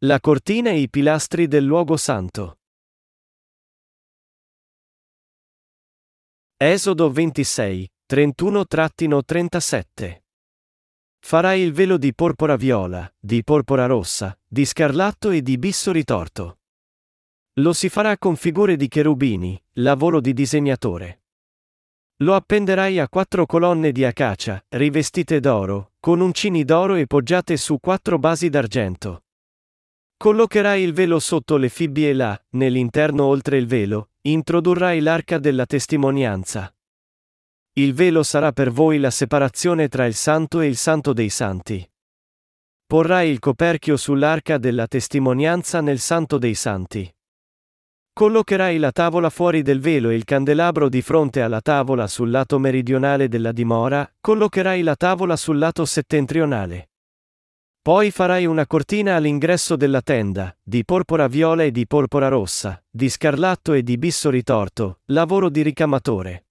La cortina e i pilastri del luogo santo. Esodo 26, 31-37. Farai il velo di porpora viola, di porpora rossa, di scarlatto e di bisso ritorto. Lo si farà con figure di cherubini, lavoro di disegnatore. Lo appenderai a quattro colonne di acacia, rivestite d'oro, con uncini d'oro e poggiate su quattro basi d'argento. Collocherai il velo sotto le fibbie là, nell'interno oltre il velo, introdurrai l'arca della testimonianza. Il velo sarà per voi la separazione tra il santo e il santo dei santi. Porrai il coperchio sull'arca della testimonianza nel santo dei santi. Collocherai la tavola fuori del velo e il candelabro di fronte alla tavola sul lato meridionale della dimora, collocherai la tavola sul lato settentrionale. Poi farai una cortina all'ingresso della tenda, di porpora viola e di porpora rossa, di scarlatto e di bisso ritorto, lavoro di ricamatore.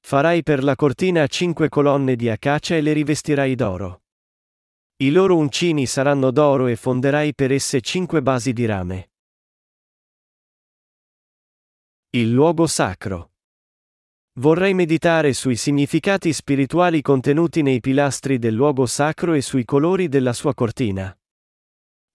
Farai per la cortina cinque colonne di acacia e le rivestirai d'oro. I loro uncini saranno d'oro e fonderai per esse cinque basi di rame. Il luogo sacro. Vorrei meditare sui significati spirituali contenuti nei pilastri del luogo sacro e sui colori della sua cortina.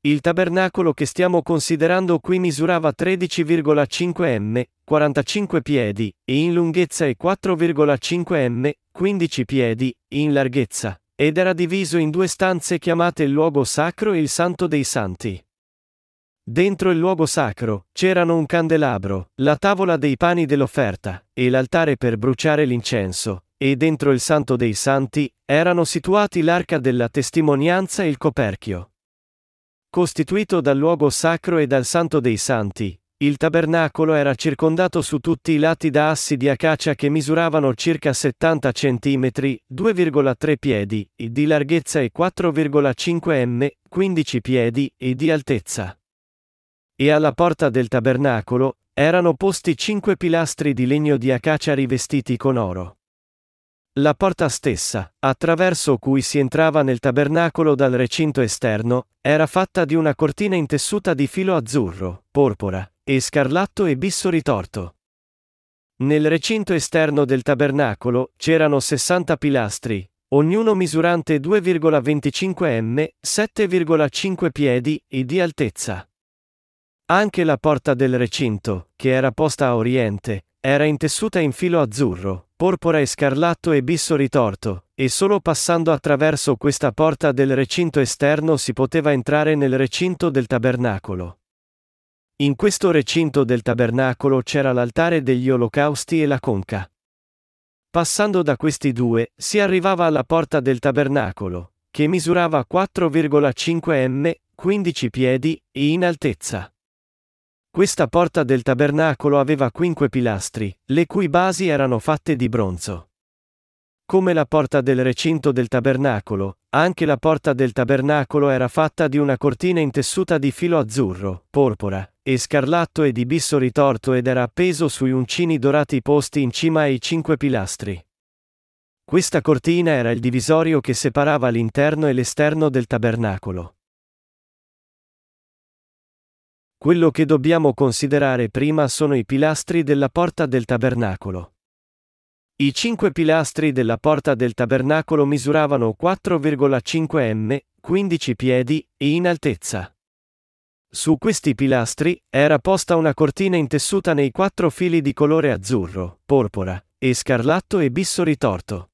Il tabernacolo che stiamo considerando qui misurava 13,5 m, 45 piedi, in lunghezza e 4,5 m, 15 piedi, in larghezza, ed era diviso in due stanze chiamate il luogo sacro e il santo dei santi. Dentro il luogo sacro c'erano un candelabro, la tavola dei pani dell'offerta e l'altare per bruciare l'incenso, e dentro il santo dei santi erano situati l'arca della testimonianza e il coperchio. Costituito dal luogo sacro e dal santo dei santi, il tabernacolo era circondato su tutti i lati da assi di acacia che misuravano circa 70 cm, 2,3 piedi, di larghezza e 4,5 m, 15 piedi, e di altezza. E alla porta del tabernacolo erano posti cinque pilastri di legno di acacia rivestiti con oro. La porta stessa, attraverso cui si entrava nel tabernacolo dal recinto esterno, era fatta di una cortina intessuta di filo azzurro, porpora, e scarlatto e bisso ritorto. Nel recinto esterno del tabernacolo c'erano 60 pilastri, ognuno misurante 2,25 m, 7,5 piedi, e di altezza. Anche la porta del recinto, che era posta a oriente, era intessuta in filo azzurro, porpora e scarlatto e bisso ritorto, e solo passando attraverso questa porta del recinto esterno si poteva entrare nel recinto del tabernacolo. In questo recinto del tabernacolo c'era l'altare degli olocausti e la conca. Passando da questi due, si arrivava alla porta del tabernacolo, che misurava 4,5 m, 15 piedi, in altezza. Questa porta del tabernacolo aveva cinque pilastri, le cui basi erano fatte di bronzo. Come la porta del recinto del tabernacolo, anche la porta del tabernacolo era fatta di una cortina intessuta di filo azzurro, porpora, e scarlatto e di bisso ritorto ed era appeso sui uncini dorati posti in cima ai cinque pilastri. Questa cortina era il divisorio che separava l'interno e l'esterno del tabernacolo. Quello che dobbiamo considerare prima sono i pilastri della porta del tabernacolo. I cinque pilastri della porta del tabernacolo misuravano 4,5 m, 15 piedi, in altezza. Su questi pilastri era posta una cortina intessuta nei quattro fili di colore azzurro, porpora, e scarlatto e bisso ritorto.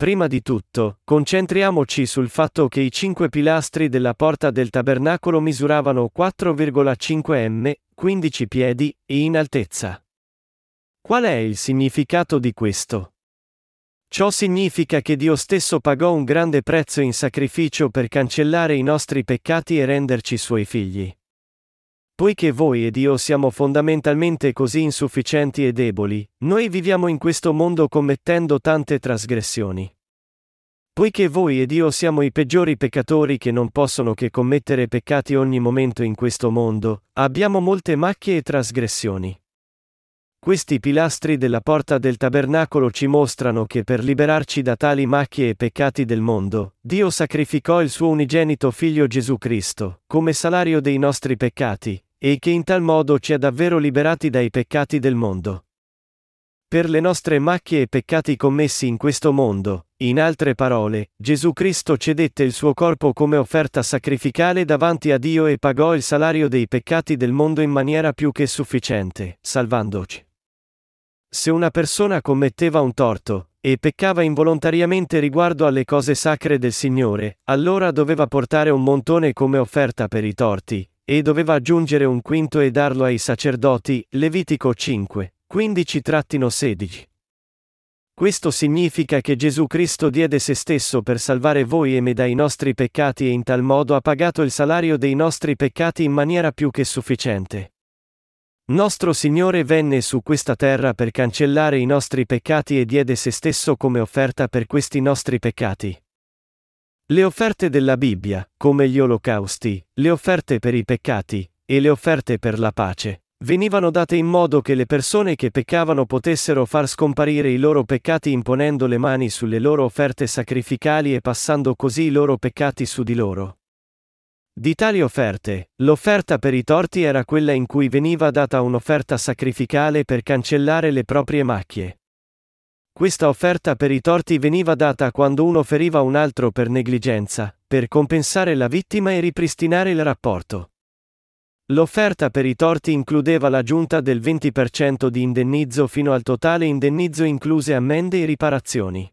Prima di tutto, concentriamoci sul fatto che i cinque pilastri della porta del tabernacolo misuravano 4,5 m, 15 piedi, in altezza. Qual è il significato di questo? Ciò significa che Dio stesso pagò un grande prezzo in sacrificio per cancellare i nostri peccati e renderci suoi figli. Poiché voi ed io siamo fondamentalmente così insufficienti e deboli, noi viviamo in questo mondo commettendo tante trasgressioni. Poiché voi ed io siamo i peggiori peccatori che non possono che commettere peccati ogni momento in questo mondo, abbiamo molte macchie e trasgressioni. Questi pilastri della porta del tabernacolo ci mostrano che per liberarci da tali macchie e peccati del mondo, Dio sacrificò il suo unigenito Figlio Gesù Cristo, come salario dei nostri peccati, e che in tal modo ci ha davvero liberati dai peccati del mondo. Per le nostre macchie e peccati commessi in questo mondo, in altre parole, Gesù Cristo cedette il suo corpo come offerta sacrificale davanti a Dio e pagò il salario dei peccati del mondo in maniera più che sufficiente, salvandoci. Se una persona commetteva un torto, e peccava involontariamente riguardo alle cose sacre del Signore, allora doveva portare un montone come offerta per i torti, e doveva aggiungere un quinto e darlo ai sacerdoti, Levitico 5, 15-16. Questo significa che Gesù Cristo diede se stesso per salvare voi e me dai nostri peccati e in tal modo ha pagato il salario dei nostri peccati in maniera più che sufficiente. Nostro Signore venne su questa terra per cancellare i nostri peccati e diede se stesso come offerta per questi nostri peccati. Le offerte della Bibbia, come gli olocausti, le offerte per i peccati, e le offerte per la pace, venivano date in modo che le persone che peccavano potessero far scomparire i loro peccati imponendo le mani sulle loro offerte sacrificali e passando così i loro peccati su di loro. Di tali offerte, l'offerta per i torti era quella in cui veniva data un'offerta sacrificale per cancellare le proprie macchie. Questa offerta per i torti veniva data quando uno feriva un altro per negligenza, per compensare la vittima e ripristinare il rapporto. L'offerta per i torti includeva l'aggiunta del 20% di indennizzo fino al totale indennizzo incluse ammende e riparazioni.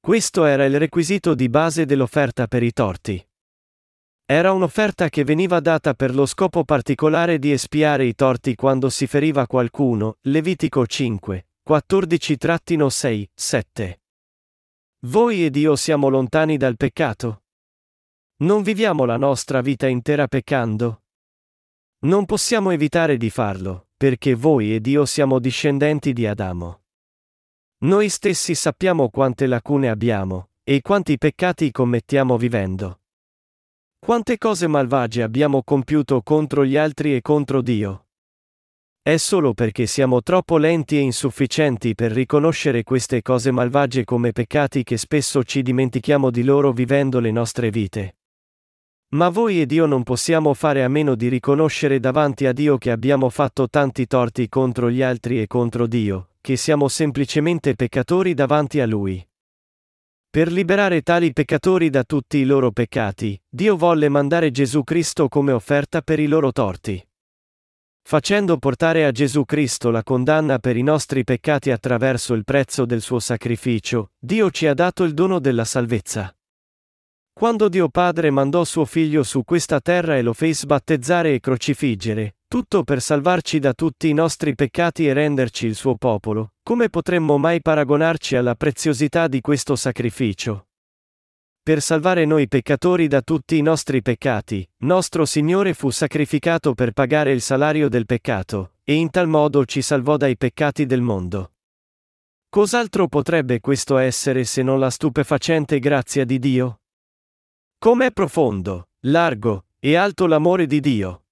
Questo era il requisito di base dell'offerta per i torti. Era un'offerta che veniva data per lo scopo particolare di espiare i torti quando si feriva qualcuno, Levitico 5, 14-6, 7. Voi ed io siamo lontani dal peccato? Non viviamo la nostra vita intera peccando? Non possiamo evitare di farlo, perché voi ed io siamo discendenti di Adamo. Noi stessi sappiamo quante lacune abbiamo, e quanti peccati commettiamo vivendo. Quante cose malvagie abbiamo compiuto contro gli altri e contro Dio? È solo perché siamo troppo lenti e insufficienti per riconoscere queste cose malvagie come peccati che spesso ci dimentichiamo di loro vivendo le nostre vite. Ma voi ed io non possiamo fare a meno di riconoscere davanti a Dio che abbiamo fatto tanti torti contro gli altri e contro Dio, che siamo semplicemente peccatori davanti a Lui. Per liberare tali peccatori da tutti i loro peccati, Dio volle mandare Gesù Cristo come offerta per i loro torti. Facendo portare a Gesù Cristo la condanna per i nostri peccati attraverso il prezzo del suo sacrificio, Dio ci ha dato il dono della salvezza. Quando Dio Padre mandò suo Figlio su questa terra e lo fece battezzare e crocifiggere, tutto per salvarci da tutti i nostri peccati e renderci il suo popolo, come potremmo mai paragonarci alla preziosità di questo sacrificio? Per salvare noi peccatori da tutti i nostri peccati, nostro Signore fu sacrificato per pagare il salario del peccato, e in tal modo ci salvò dai peccati del mondo. Cos'altro potrebbe questo essere se non la stupefacente grazia di Dio? Com'è profondo, largo e alto l'amore di Dio?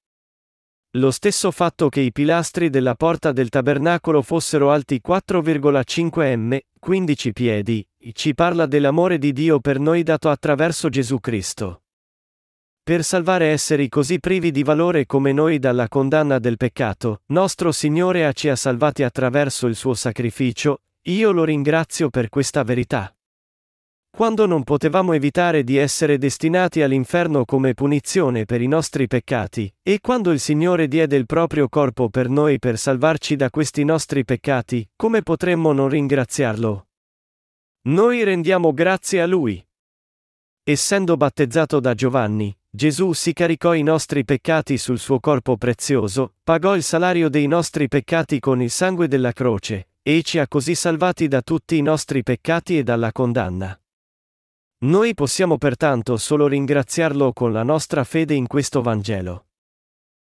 Lo stesso fatto che i pilastri della porta del tabernacolo fossero alti 4,5 m, 15 piedi, ci parla dell'amore di Dio per noi dato attraverso Gesù Cristo. Per salvare esseri così privi di valore come noi dalla condanna del peccato, nostro Signore ci ha salvati attraverso il suo sacrificio, io lo ringrazio per questa verità. Quando non potevamo evitare di essere destinati all'inferno come punizione per i nostri peccati, e quando il Signore diede il proprio corpo per noi per salvarci da questi nostri peccati, come potremmo non ringraziarlo? Noi rendiamo grazie a Lui. Essendo battezzato da Giovanni, Gesù si caricò i nostri peccati sul suo corpo prezioso, pagò il salario dei nostri peccati con il sangue della croce, e ci ha così salvati da tutti i nostri peccati e dalla condanna. Noi possiamo pertanto solo ringraziarlo con la nostra fede in questo Vangelo.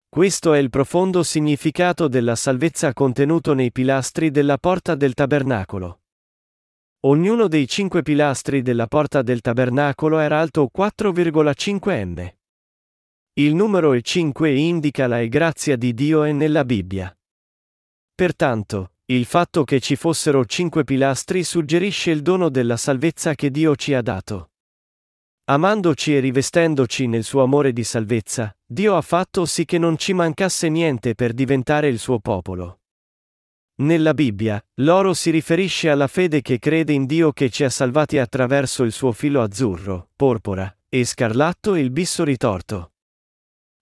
Questo è il profondo significato della salvezza contenuto nei pilastri della porta del tabernacolo. Ognuno dei cinque pilastri della porta del tabernacolo era alto 4,5 m. Il numero 5 indica la grazia di Dio è nella Bibbia. Pertanto, il fatto che ci fossero cinque pilastri suggerisce il dono della salvezza che Dio ci ha dato. Amandoci e rivestendoci nel suo amore di salvezza, Dio ha fatto sì che non ci mancasse niente per diventare il suo popolo. Nella Bibbia, l'oro si riferisce alla fede che crede in Dio che ci ha salvati attraverso il suo filo azzurro, porpora, e scarlatto e il bisso ritorto.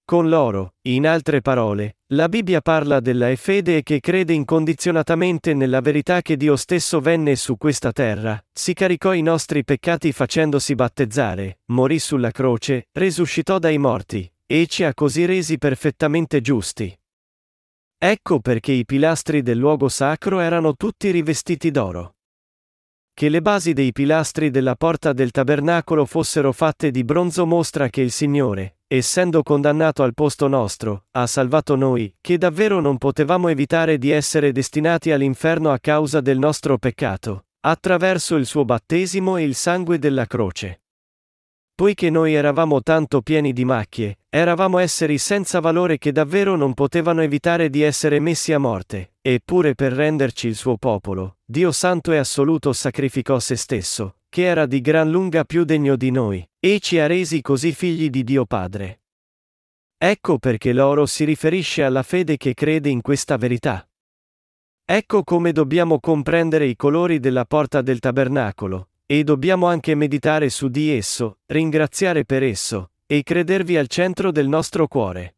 Con l'oro, in altre parole, la Bibbia parla della fede che crede incondizionatamente nella verità che Dio stesso venne su questa terra, si caricò i nostri peccati facendosi battezzare, morì sulla croce, resuscitò dai morti, e ci ha così resi perfettamente giusti. Ecco perché i pilastri del luogo sacro erano tutti rivestiti d'oro. Che le basi dei pilastri della porta del tabernacolo fossero fatte di bronzo mostra che il Signore, essendo condannato al posto nostro, ha salvato noi, che davvero non potevamo evitare di essere destinati all'inferno a causa del nostro peccato, attraverso il suo battesimo e il sangue della croce. Poiché noi eravamo tanto pieni di macchie, eravamo esseri senza valore che davvero non potevano evitare di essere messi a morte, eppure per renderci il suo popolo, Dio Santo e Assoluto sacrificò se stesso, che era di gran lunga più degno di noi, e ci ha resi così figli di Dio Padre. Ecco perché l'oro si riferisce alla fede che crede in questa verità. Ecco come dobbiamo comprendere i colori della porta del tabernacolo, e dobbiamo anche meditare su di esso, ringraziare per esso, e credervi al centro del nostro cuore.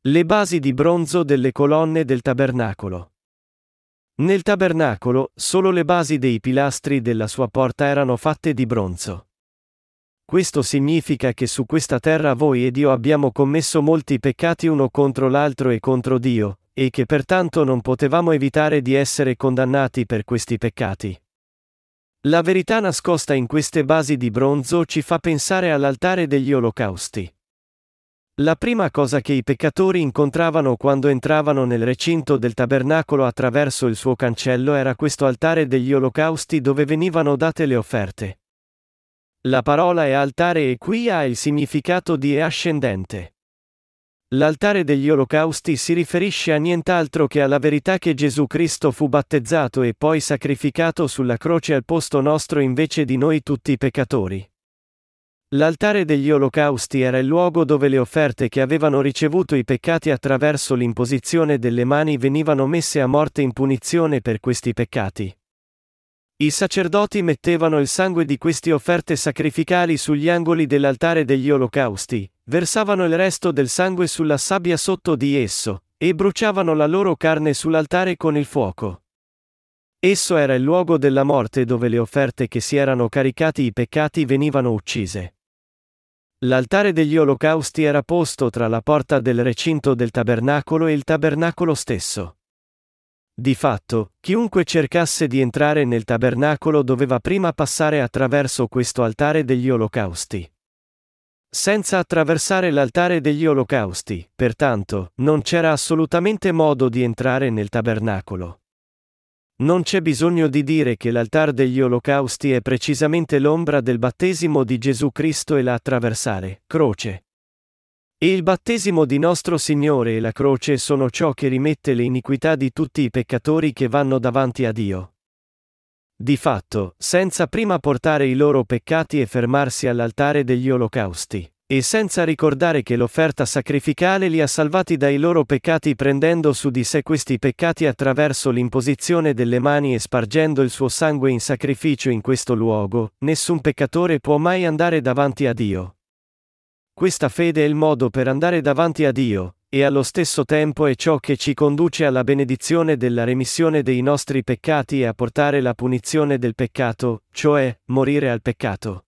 Le basi di bronzo delle colonne del tabernacolo. Nel tabernacolo, solo le basi dei pilastri della sua porta erano fatte di bronzo. Questo significa che su questa terra voi ed io abbiamo commesso molti peccati uno contro l'altro e contro Dio, e che pertanto non potevamo evitare di essere condannati per questi peccati. La verità nascosta in queste basi di bronzo ci fa pensare all'altare degli olocausti. La prima cosa che i peccatori incontravano quando entravano nel recinto del tabernacolo attraverso il suo cancello era questo altare degli olocausti dove venivano date le offerte. La parola è altare e qui ha il significato di ascendente. L'altare degli olocausti si riferisce a nient'altro che alla verità che Gesù Cristo fu battezzato e poi sacrificato sulla croce al posto nostro invece di noi tutti i peccatori. L'altare degli olocausti era il luogo dove le offerte che avevano ricevuto i peccati attraverso l'imposizione delle mani venivano messe a morte in punizione per questi peccati. I sacerdoti mettevano il sangue di queste offerte sacrificali sugli angoli dell'altare degli olocausti, versavano il resto del sangue sulla sabbia sotto di esso, e bruciavano la loro carne sull'altare con il fuoco. Esso era il luogo della morte dove le offerte che si erano caricati i peccati venivano uccise. L'altare degli olocausti era posto tra la porta del recinto del tabernacolo e il tabernacolo stesso. Di fatto, chiunque cercasse di entrare nel tabernacolo doveva prima passare attraverso questo altare degli olocausti. Senza attraversare l'altare degli olocausti, pertanto, non c'era assolutamente modo di entrare nel tabernacolo. Non c'è bisogno di dire che l'altar degli olocausti è precisamente l'ombra del battesimo di Gesù Cristo e la attraversare, croce. E il battesimo di nostro Signore e la croce sono ciò che rimette le iniquità di tutti i peccatori che vanno davanti a Dio. Di fatto, senza prima portare i loro peccati e fermarsi all'altare degli olocausti, e senza ricordare che l'offerta sacrificale li ha salvati dai loro peccati prendendo su di sé questi peccati attraverso l'imposizione delle mani e spargendo il suo sangue in sacrificio in questo luogo, nessun peccatore può mai andare davanti a Dio. Questa fede è il modo per andare davanti a Dio, e allo stesso tempo è ciò che ci conduce alla benedizione della remissione dei nostri peccati e a portare la punizione del peccato, cioè, morire al peccato.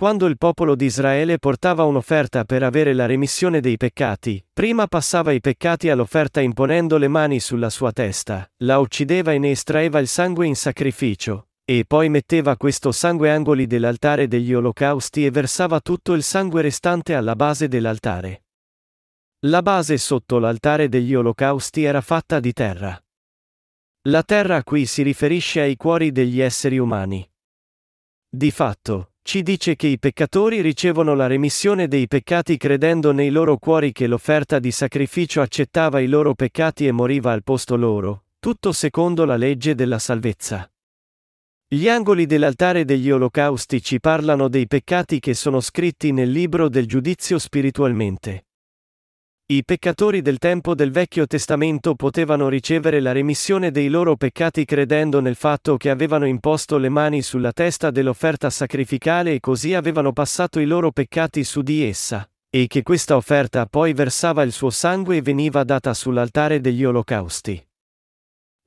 Quando il popolo di Israele portava un'offerta per avere la remissione dei peccati, prima passava i peccati all'offerta imponendo le mani sulla sua testa, la uccideva e ne estraeva il sangue in sacrificio, e poi metteva questo sangue angoli dell'altare degli olocausti e versava tutto il sangue restante alla base dell'altare. La base sotto l'altare degli olocausti era fatta di terra. La terra qui si riferisce ai cuori degli esseri umani. Di fatto, ci dice che i peccatori ricevono la remissione dei peccati credendo nei loro cuori che l'offerta di sacrificio accettava i loro peccati e moriva al posto loro, tutto secondo la legge della salvezza. Gli angoli dell'altare degli olocausti ci parlano dei peccati che sono scritti nel libro del giudizio spiritualmente. I peccatori del tempo del Vecchio Testamento potevano ricevere la remissione dei loro peccati credendo nel fatto che avevano imposto le mani sulla testa dell'offerta sacrificale e così avevano passato i loro peccati su di essa, e che questa offerta poi versava il suo sangue e veniva data sull'altare degli olocausti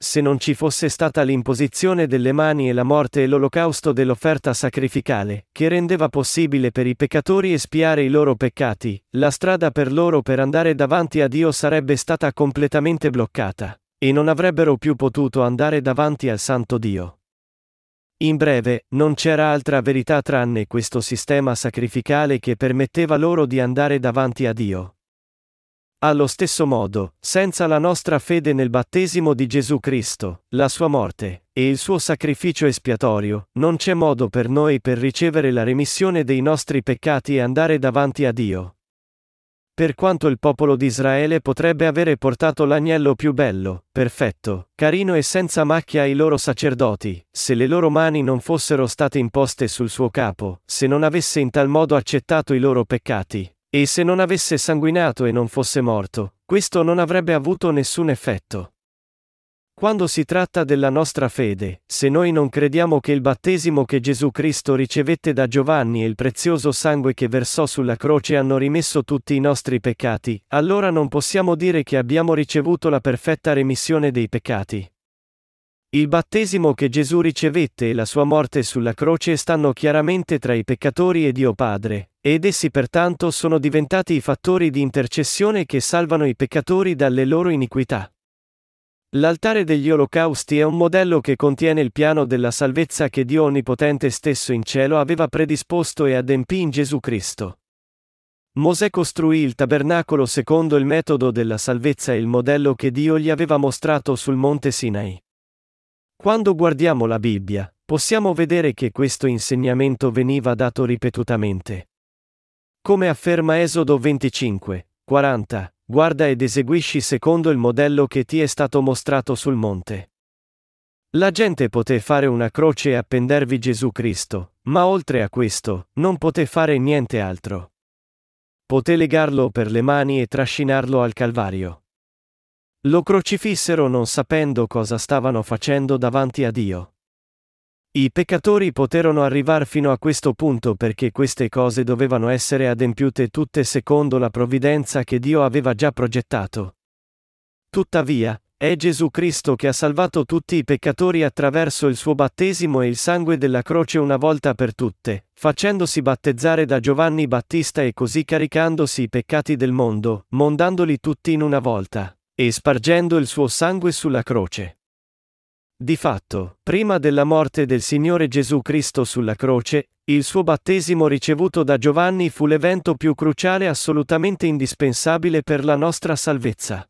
se non ci fosse stata l'imposizione delle mani e la morte e l'olocausto dell'offerta sacrificale, che rendeva possibile per i peccatori espiare i loro peccati, la strada per loro per andare davanti a Dio sarebbe stata completamente bloccata, e non avrebbero più potuto andare davanti al Santo Dio. In breve, non c'era altra verità tranne questo sistema sacrificale che permetteva loro di andare davanti a Dio. Allo stesso modo, senza la nostra fede nel battesimo di Gesù Cristo, la sua morte, e il suo sacrificio espiatorio, non c'è modo per noi per ricevere la remissione dei nostri peccati e andare davanti a Dio. Per quanto il popolo di Israele potrebbe avere portato l'agnello più bello, perfetto, carino e senza macchia ai loro sacerdoti, se le loro mani non fossero state imposte sul suo capo, se non avesse in tal modo accettato i loro peccati, e se non avesse sanguinato e non fosse morto, questo non avrebbe avuto nessun effetto. Quando si tratta della nostra fede, se noi non crediamo che il battesimo che Gesù Cristo ricevette da Giovanni e il prezioso sangue che versò sulla croce hanno rimesso tutti i nostri peccati, allora non possiamo dire che abbiamo ricevuto la perfetta remissione dei peccati. Il battesimo che Gesù ricevette e la sua morte sulla croce stanno chiaramente tra i peccatori e Dio Padre, ed essi pertanto sono diventati i fattori di intercessione che salvano i peccatori dalle loro iniquità. L'altare degli olocausti è un modello che contiene il piano della salvezza che Dio Onnipotente stesso in cielo aveva predisposto e adempì in Gesù Cristo. Mosè costruì il tabernacolo secondo il metodo della salvezza e il modello che Dio gli aveva mostrato sul monte Sinai. Quando guardiamo la Bibbia, possiamo vedere che questo insegnamento veniva dato ripetutamente. Come afferma Esodo 25, 40, guarda ed eseguisci secondo il modello che ti è stato mostrato sul monte. La gente poté fare una croce e appendervi Gesù Cristo, ma oltre a questo, non poté fare niente altro. Poté legarlo per le mani e trascinarlo al Calvario. Lo crocifissero non sapendo cosa stavano facendo davanti a Dio. I peccatori poterono arrivare fino a questo punto perché queste cose dovevano essere adempiute tutte secondo la provvidenza che Dio aveva già progettato. Tuttavia, è Gesù Cristo che ha salvato tutti i peccatori attraverso il suo battesimo e il sangue della croce una volta per tutte, facendosi battezzare da Giovanni Battista e così caricandosi i peccati del mondo, mondandoli tutti in una volta e spargendo il suo sangue sulla croce. Di fatto, prima della morte del Signore Gesù Cristo sulla croce, il suo battesimo ricevuto da Giovanni fu l'evento più cruciale assolutamente indispensabile per la nostra salvezza.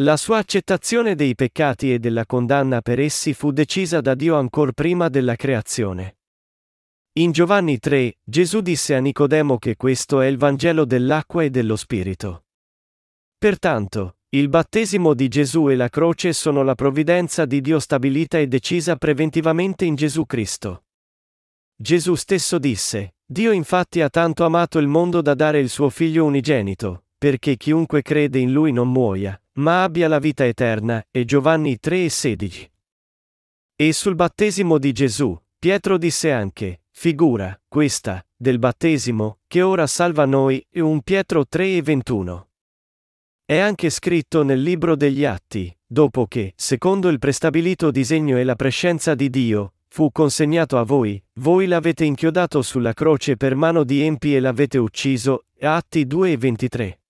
La sua accettazione dei peccati e della condanna per essi fu decisa da Dio ancor prima della creazione. In Giovanni 3, Gesù disse a Nicodemo che questo è il Vangelo dell'acqua e dello Spirito. Pertanto, il battesimo di Gesù e la croce sono la provvidenza di Dio stabilita e decisa preventivamente in Gesù Cristo. Gesù stesso disse, Dio infatti ha tanto amato il mondo da dare il suo figlio unigenito, perché chiunque crede in lui non muoia, ma abbia la vita eterna, e Giovanni 3 e 16. E sul battesimo di Gesù, Pietro disse anche, figura, questa, del battesimo, che ora salva noi, e un Pietro 3 e 21. È anche scritto nel libro degli Atti, dopo che, secondo il prestabilito disegno e la prescenza di Dio, fu consegnato a voi, voi l'avete inchiodato sulla croce per mano di empi e l'avete ucciso, Atti 2 e 23.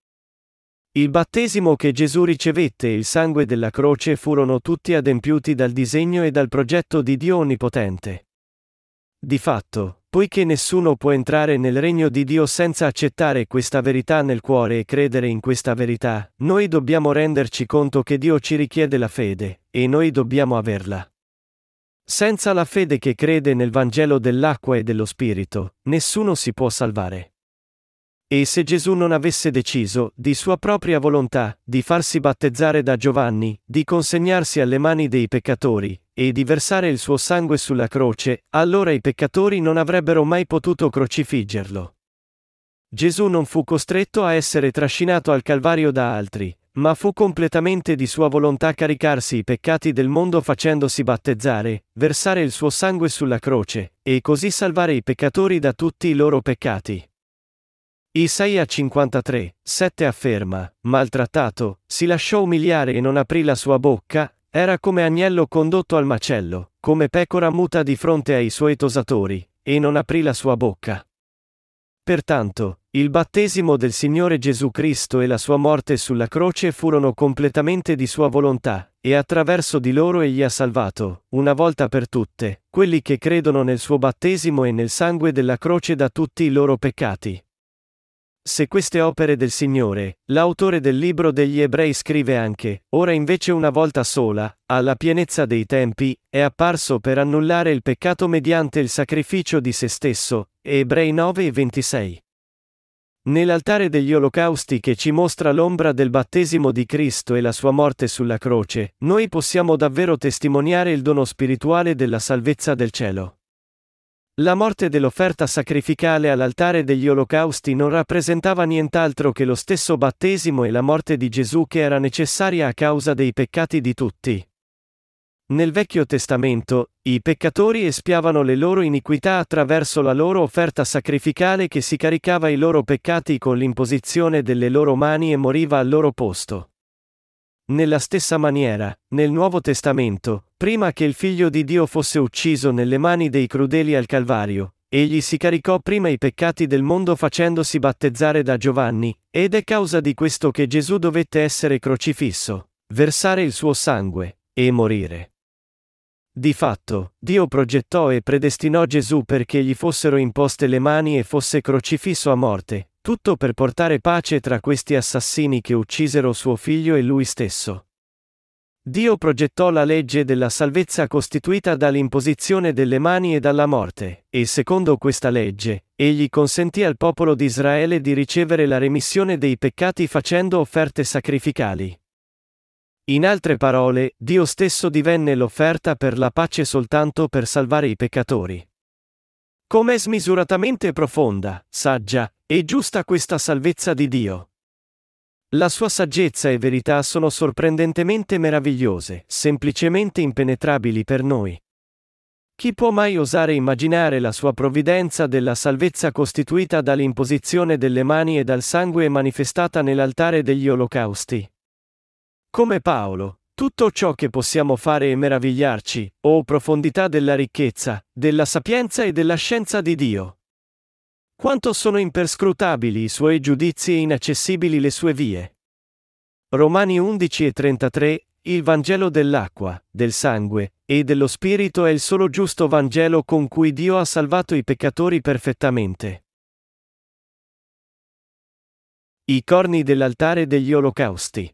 Il battesimo che Gesù ricevette e il sangue della croce furono tutti adempiuti dal disegno e dal progetto di Dio Onnipotente. Di fatto, Poiché nessuno può entrare nel regno di Dio senza accettare questa verità nel cuore e credere in questa verità, noi dobbiamo renderci conto che Dio ci richiede la fede, e noi dobbiamo averla. Senza la fede che crede nel Vangelo dell'acqua e dello Spirito, nessuno si può salvare. E se Gesù non avesse deciso, di sua propria volontà, di farsi battezzare da Giovanni, di consegnarsi alle mani dei peccatori, e di versare il suo sangue sulla croce, allora i peccatori non avrebbero mai potuto crocifiggerlo. Gesù non fu costretto a essere trascinato al Calvario da altri, ma fu completamente di sua volontà caricarsi i peccati del mondo facendosi battezzare, versare il suo sangue sulla croce, e così salvare i peccatori da tutti i loro peccati. Isaia 53, 7 afferma, maltrattato, si lasciò umiliare e non aprì la sua bocca, era come agnello condotto al macello, come pecora muta di fronte ai suoi tosatori, e non aprì la sua bocca. Pertanto, il battesimo del Signore Gesù Cristo e la sua morte sulla croce furono completamente di sua volontà, e attraverso di loro egli ha salvato, una volta per tutte, quelli che credono nel suo battesimo e nel sangue della croce da tutti i loro peccati. Se queste opere del Signore, l'autore del libro degli Ebrei scrive anche, ora invece una volta sola, alla pienezza dei tempi, è apparso per annullare il peccato mediante il sacrificio di se stesso, Ebrei 9 e 26. Nell'altare degli olocausti che ci mostra l'ombra del battesimo di Cristo e la sua morte sulla croce, noi possiamo davvero testimoniare il dono spirituale della salvezza del cielo. La morte dell'offerta sacrificale all'altare degli olocausti non rappresentava nient'altro che lo stesso battesimo e la morte di Gesù che era necessaria a causa dei peccati di tutti. Nel Vecchio Testamento, i peccatori espiavano le loro iniquità attraverso la loro offerta sacrificale che si caricava i loro peccati con l'imposizione delle loro mani e moriva al loro posto. Nella stessa maniera, nel Nuovo Testamento, prima che il Figlio di Dio fosse ucciso nelle mani dei crudeli al Calvario, egli si caricò prima i peccati del mondo facendosi battezzare da Giovanni, ed è causa di questo che Gesù dovette essere crocifisso, versare il suo sangue, e morire. Di fatto, Dio progettò e predestinò Gesù perché gli fossero imposte le mani e fosse crocifisso a morte, tutto per portare pace tra questi assassini che uccisero suo figlio e lui stesso. Dio progettò la legge della salvezza costituita dall'imposizione delle mani e dalla morte, e secondo questa legge, egli consentì al popolo di Israele di ricevere la remissione dei peccati facendo offerte sacrificali. In altre parole, Dio stesso divenne l'offerta per la pace soltanto per salvare i peccatori. Com'è smisuratamente profonda, saggia, e giusta questa salvezza di Dio. La sua saggezza e verità sono sorprendentemente meravigliose, semplicemente impenetrabili per noi. Chi può mai osare immaginare la sua provvidenza della salvezza costituita dall'imposizione delle mani e dal sangue manifestata nell'altare degli olocausti? Come Paolo, tutto ciò che possiamo fare è meravigliarci, o oh profondità della ricchezza, della sapienza e della scienza di Dio. Quanto sono imperscrutabili i suoi giudizi e inaccessibili le sue vie. Romani 11 e 33, il Vangelo dell'acqua, del sangue e dello Spirito è il solo giusto Vangelo con cui Dio ha salvato i peccatori perfettamente. I corni dell'altare degli olocausti.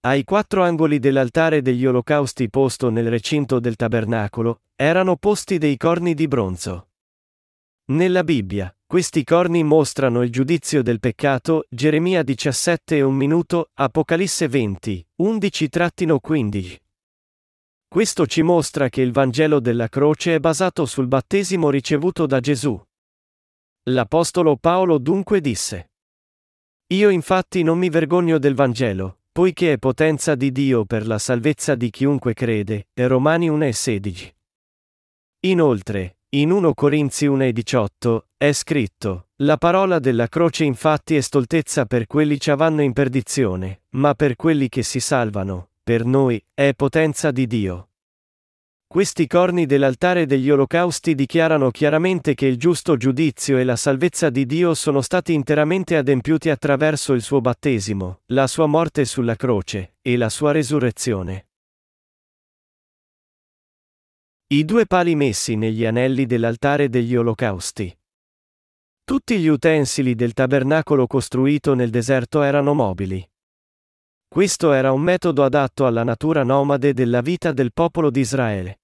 Ai quattro angoli dell'altare degli olocausti posto nel recinto del tabernacolo, erano posti dei corni di bronzo. Nella Bibbia, questi corni mostrano il giudizio del peccato, Geremia 17 e un minuto, Apocalisse 20, 11-15. Questo ci mostra che il Vangelo della croce è basato sul battesimo ricevuto da Gesù. L'Apostolo Paolo dunque disse. Io infatti non mi vergogno del Vangelo, poiché è potenza di Dio per la salvezza di chiunque crede, e Romani 1 e 16. Inoltre, in 1 Corinzi 1,18 è scritto: La parola della croce infatti è stoltezza per quelli che vanno in perdizione, ma per quelli che si salvano, per noi, è potenza di Dio. Questi corni dell'altare degli olocausti dichiarano chiaramente che il giusto giudizio e la salvezza di Dio sono stati interamente adempiuti attraverso il suo battesimo, la sua morte sulla croce, e la sua resurrezione. I due pali messi negli anelli dell'altare degli olocausti. Tutti gli utensili del tabernacolo costruito nel deserto erano mobili. Questo era un metodo adatto alla natura nomade della vita del popolo di Israele.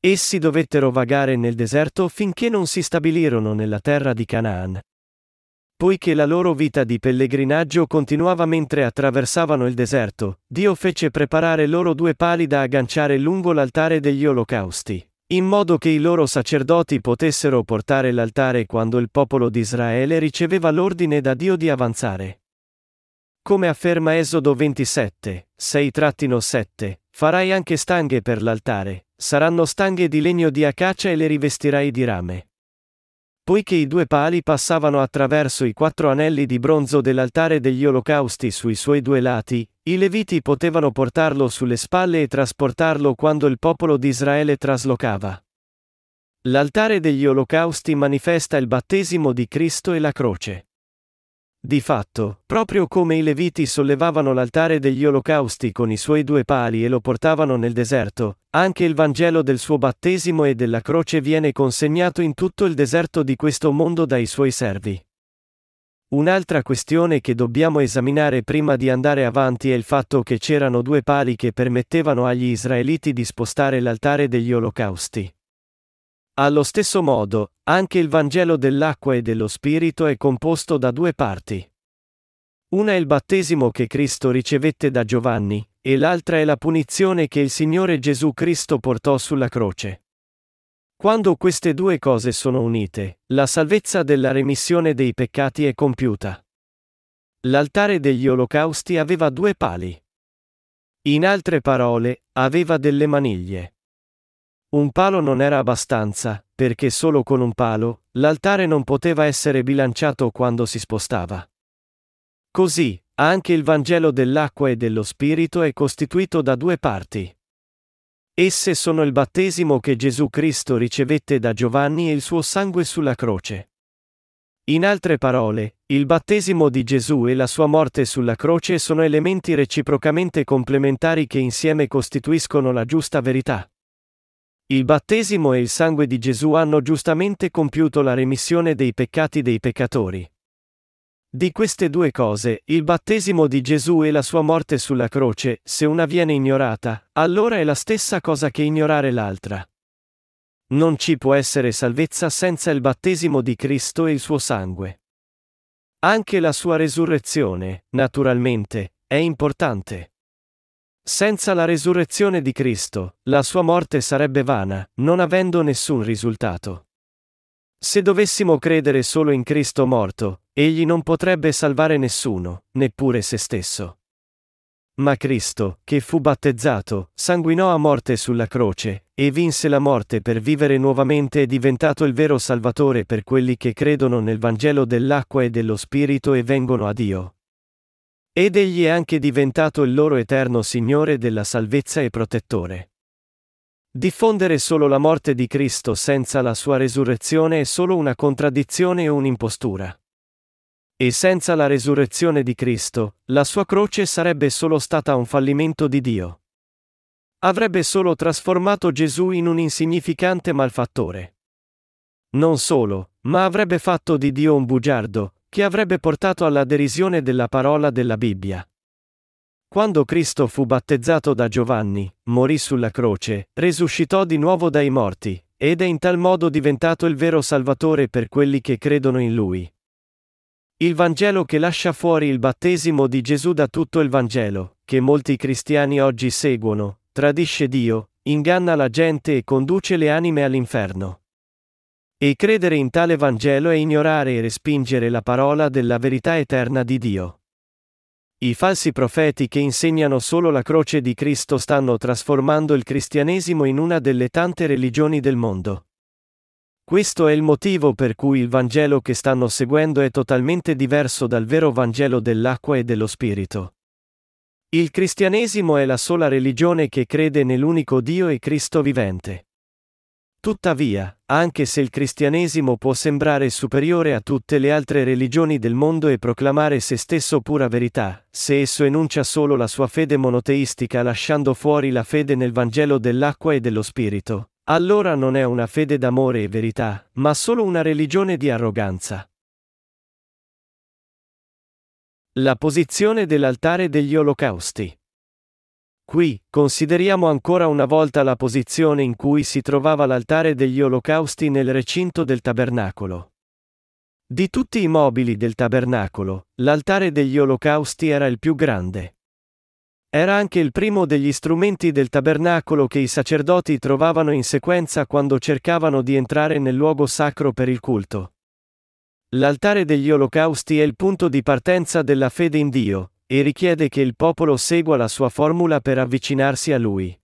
Essi dovettero vagare nel deserto finché non si stabilirono nella terra di Canaan. Poiché la loro vita di pellegrinaggio continuava mentre attraversavano il deserto, Dio fece preparare loro due pali da agganciare lungo l'altare degli olocausti, in modo che i loro sacerdoti potessero portare l'altare quando il popolo di Israele riceveva l'ordine da Dio di avanzare. Come afferma Esodo 27, 6-7, farai anche stanghe per l'altare, saranno stanghe di legno di acacia e le rivestirai di rame. Poiché i due pali passavano attraverso i quattro anelli di bronzo dell'altare degli olocausti sui suoi due lati, i leviti potevano portarlo sulle spalle e trasportarlo quando il popolo di Israele traslocava. L'altare degli olocausti manifesta il battesimo di Cristo e la croce. Di fatto, proprio come i Leviti sollevavano l'altare degli olocausti con i suoi due pali e lo portavano nel deserto, anche il Vangelo del suo battesimo e della croce viene consegnato in tutto il deserto di questo mondo dai suoi servi. Un'altra questione che dobbiamo esaminare prima di andare avanti è il fatto che c'erano due pali che permettevano agli israeliti di spostare l'altare degli olocausti. Allo stesso modo, anche il Vangelo dell'acqua e dello Spirito è composto da due parti. Una è il battesimo che Cristo ricevette da Giovanni, e l'altra è la punizione che il Signore Gesù Cristo portò sulla croce. Quando queste due cose sono unite, la salvezza della remissione dei peccati è compiuta. L'altare degli olocausti aveva due pali. In altre parole, aveva delle maniglie. Un palo non era abbastanza, perché solo con un palo, l'altare non poteva essere bilanciato quando si spostava. Così, anche il Vangelo dell'acqua e dello Spirito è costituito da due parti. Esse sono il battesimo che Gesù Cristo ricevette da Giovanni e il suo sangue sulla croce. In altre parole, il battesimo di Gesù e la sua morte sulla croce sono elementi reciprocamente complementari che insieme costituiscono la giusta verità. Il battesimo e il sangue di Gesù hanno giustamente compiuto la remissione dei peccati dei peccatori. Di queste due cose, il battesimo di Gesù e la sua morte sulla croce, se una viene ignorata, allora è la stessa cosa che ignorare l'altra. Non ci può essere salvezza senza il battesimo di Cristo e il suo sangue. Anche la sua resurrezione, naturalmente, è importante. Senza la resurrezione di Cristo, la sua morte sarebbe vana, non avendo nessun risultato. Se dovessimo credere solo in Cristo morto, egli non potrebbe salvare nessuno, neppure se stesso. Ma Cristo, che fu battezzato, sanguinò a morte sulla croce, e vinse la morte per vivere nuovamente è diventato il vero Salvatore per quelli che credono nel Vangelo dell'acqua e dello Spirito e vengono a Dio. Ed egli è anche diventato il loro eterno Signore della salvezza e protettore. Diffondere solo la morte di Cristo senza la sua resurrezione è solo una contraddizione e un'impostura. E senza la resurrezione di Cristo, la sua croce sarebbe solo stata un fallimento di Dio. Avrebbe solo trasformato Gesù in un insignificante malfattore. Non solo, ma avrebbe fatto di Dio un bugiardo, che avrebbe portato alla derisione della parola della Bibbia. Quando Cristo fu battezzato da Giovanni, morì sulla croce, risuscitò di nuovo dai morti, ed è in tal modo diventato il vero Salvatore per quelli che credono in Lui. Il Vangelo che lascia fuori il battesimo di Gesù da tutto il Vangelo, che molti cristiani oggi seguono, tradisce Dio, inganna la gente e conduce le anime all'inferno. E credere in tale Vangelo è ignorare e respingere la parola della verità eterna di Dio. I falsi profeti che insegnano solo la croce di Cristo stanno trasformando il cristianesimo in una delle tante religioni del mondo. Questo è il motivo per cui il Vangelo che stanno seguendo è totalmente diverso dal vero Vangelo dell'acqua e dello Spirito. Il cristianesimo è la sola religione che crede nell'unico Dio e Cristo vivente. Tuttavia, anche se il cristianesimo può sembrare superiore a tutte le altre religioni del mondo e proclamare se stesso pura verità, se esso enuncia solo la sua fede monoteistica lasciando fuori la fede nel Vangelo dell'acqua e dello Spirito, allora non è una fede d'amore e verità, ma solo una religione di arroganza. La posizione dell'altare degli olocausti. Qui, consideriamo ancora una volta la posizione in cui si trovava l'altare degli olocausti nel recinto del tabernacolo. Di tutti i mobili del tabernacolo, l'altare degli olocausti era il più grande. Era anche il primo degli strumenti del tabernacolo che i sacerdoti trovavano in sequenza quando cercavano di entrare nel luogo sacro per il culto. L'altare degli olocausti è il punto di partenza della fede in Dio, e richiede che il popolo segua la sua formula per avvicinarsi a lui.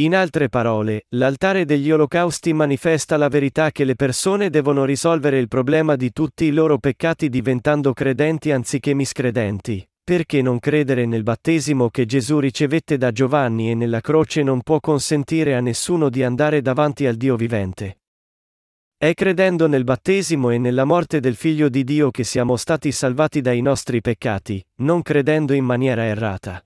In altre parole, l'altare degli olocausti manifesta la verità che le persone devono risolvere il problema di tutti i loro peccati diventando credenti anziché miscredenti. Perché non credere nel battesimo che Gesù ricevette da Giovanni e nella croce non può consentire a nessuno di andare davanti al Dio vivente? È credendo nel battesimo e nella morte del Figlio di Dio che siamo stati salvati dai nostri peccati, non credendo in maniera errata.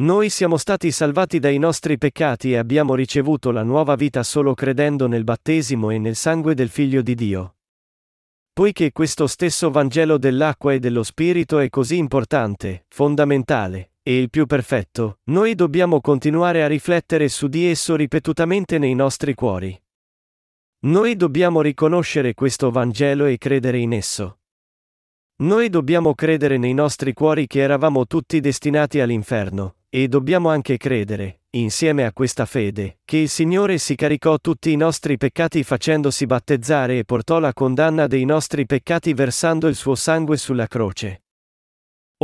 Noi siamo stati salvati dai nostri peccati e abbiamo ricevuto la nuova vita solo credendo nel battesimo e nel sangue del Figlio di Dio. Poiché questo stesso Vangelo dell'acqua e dello Spirito è così importante, fondamentale, e il più perfetto, noi dobbiamo continuare a riflettere su di esso ripetutamente nei nostri cuori. Noi dobbiamo riconoscere questo Vangelo e credere in esso. Noi dobbiamo credere nei nostri cuori che eravamo tutti destinati all'inferno, e dobbiamo anche credere, insieme a questa fede, che il Signore si caricò tutti i nostri peccati facendosi battezzare e portò la condanna dei nostri peccati versando il suo sangue sulla croce.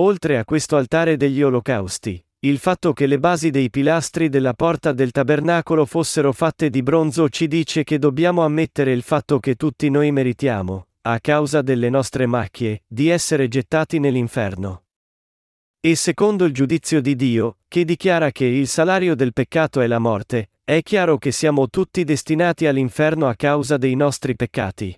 Oltre a questo altare degli olocausti, il fatto che le basi dei pilastri della porta del tabernacolo fossero fatte di bronzo ci dice che dobbiamo ammettere il fatto che tutti noi meritiamo, a causa delle nostre macchie, di essere gettati nell'inferno. E secondo il giudizio di Dio, che dichiara che il salario del peccato è la morte, è chiaro che siamo tutti destinati all'inferno a causa dei nostri peccati.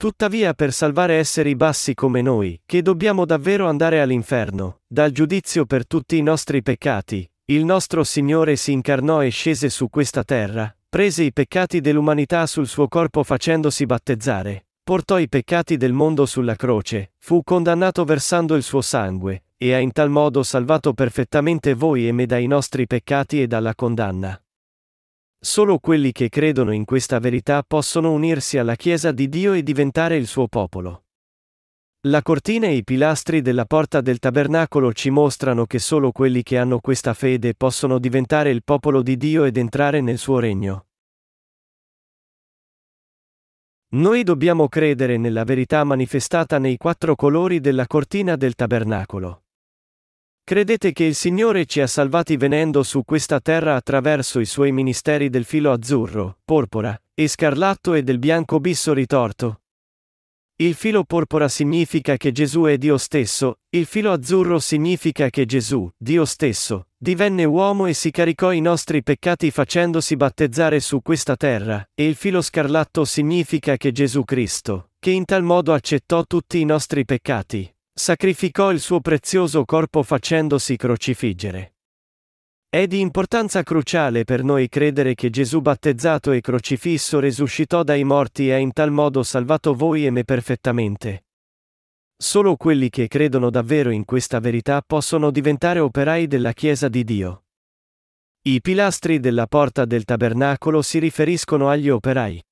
Tuttavia per salvare esseri bassi come noi, che dobbiamo davvero andare all'inferno, dal giudizio per tutti i nostri peccati, il nostro Signore si incarnò e scese su questa terra, prese i peccati dell'umanità sul suo corpo facendosi battezzare, portò i peccati del mondo sulla croce, fu condannato versando il suo sangue, e ha in tal modo salvato perfettamente voi e me dai nostri peccati e dalla condanna. Solo quelli che credono in questa verità possono unirsi alla Chiesa di Dio e diventare il suo popolo. La cortina e i pilastri della porta del tabernacolo ci mostrano che solo quelli che hanno questa fede possono diventare il popolo di Dio ed entrare nel suo regno. Noi dobbiamo credere nella verità manifestata nei quattro colori della cortina del tabernacolo. Credete che il Signore ci ha salvati venendo su questa terra attraverso i suoi ministeri del filo azzurro, porpora, e scarlatto e del bianco bisso ritorto? Il filo porpora significa che Gesù è Dio stesso, il filo azzurro significa che Gesù, Dio stesso, divenne uomo e si caricò i nostri peccati facendosi battezzare su questa terra, e il filo scarlatto significa che Gesù Cristo, che in tal modo accettò tutti i nostri peccati, Sacrificò il suo prezioso corpo facendosi crocifiggere. È di importanza cruciale per noi credere che Gesù battezzato e crocifisso risuscitò dai morti e ha in tal modo salvato voi e me perfettamente. Solo quelli che credono davvero in questa verità possono diventare operai della Chiesa di Dio. I pilastri della porta del tabernacolo si riferiscono agli operai.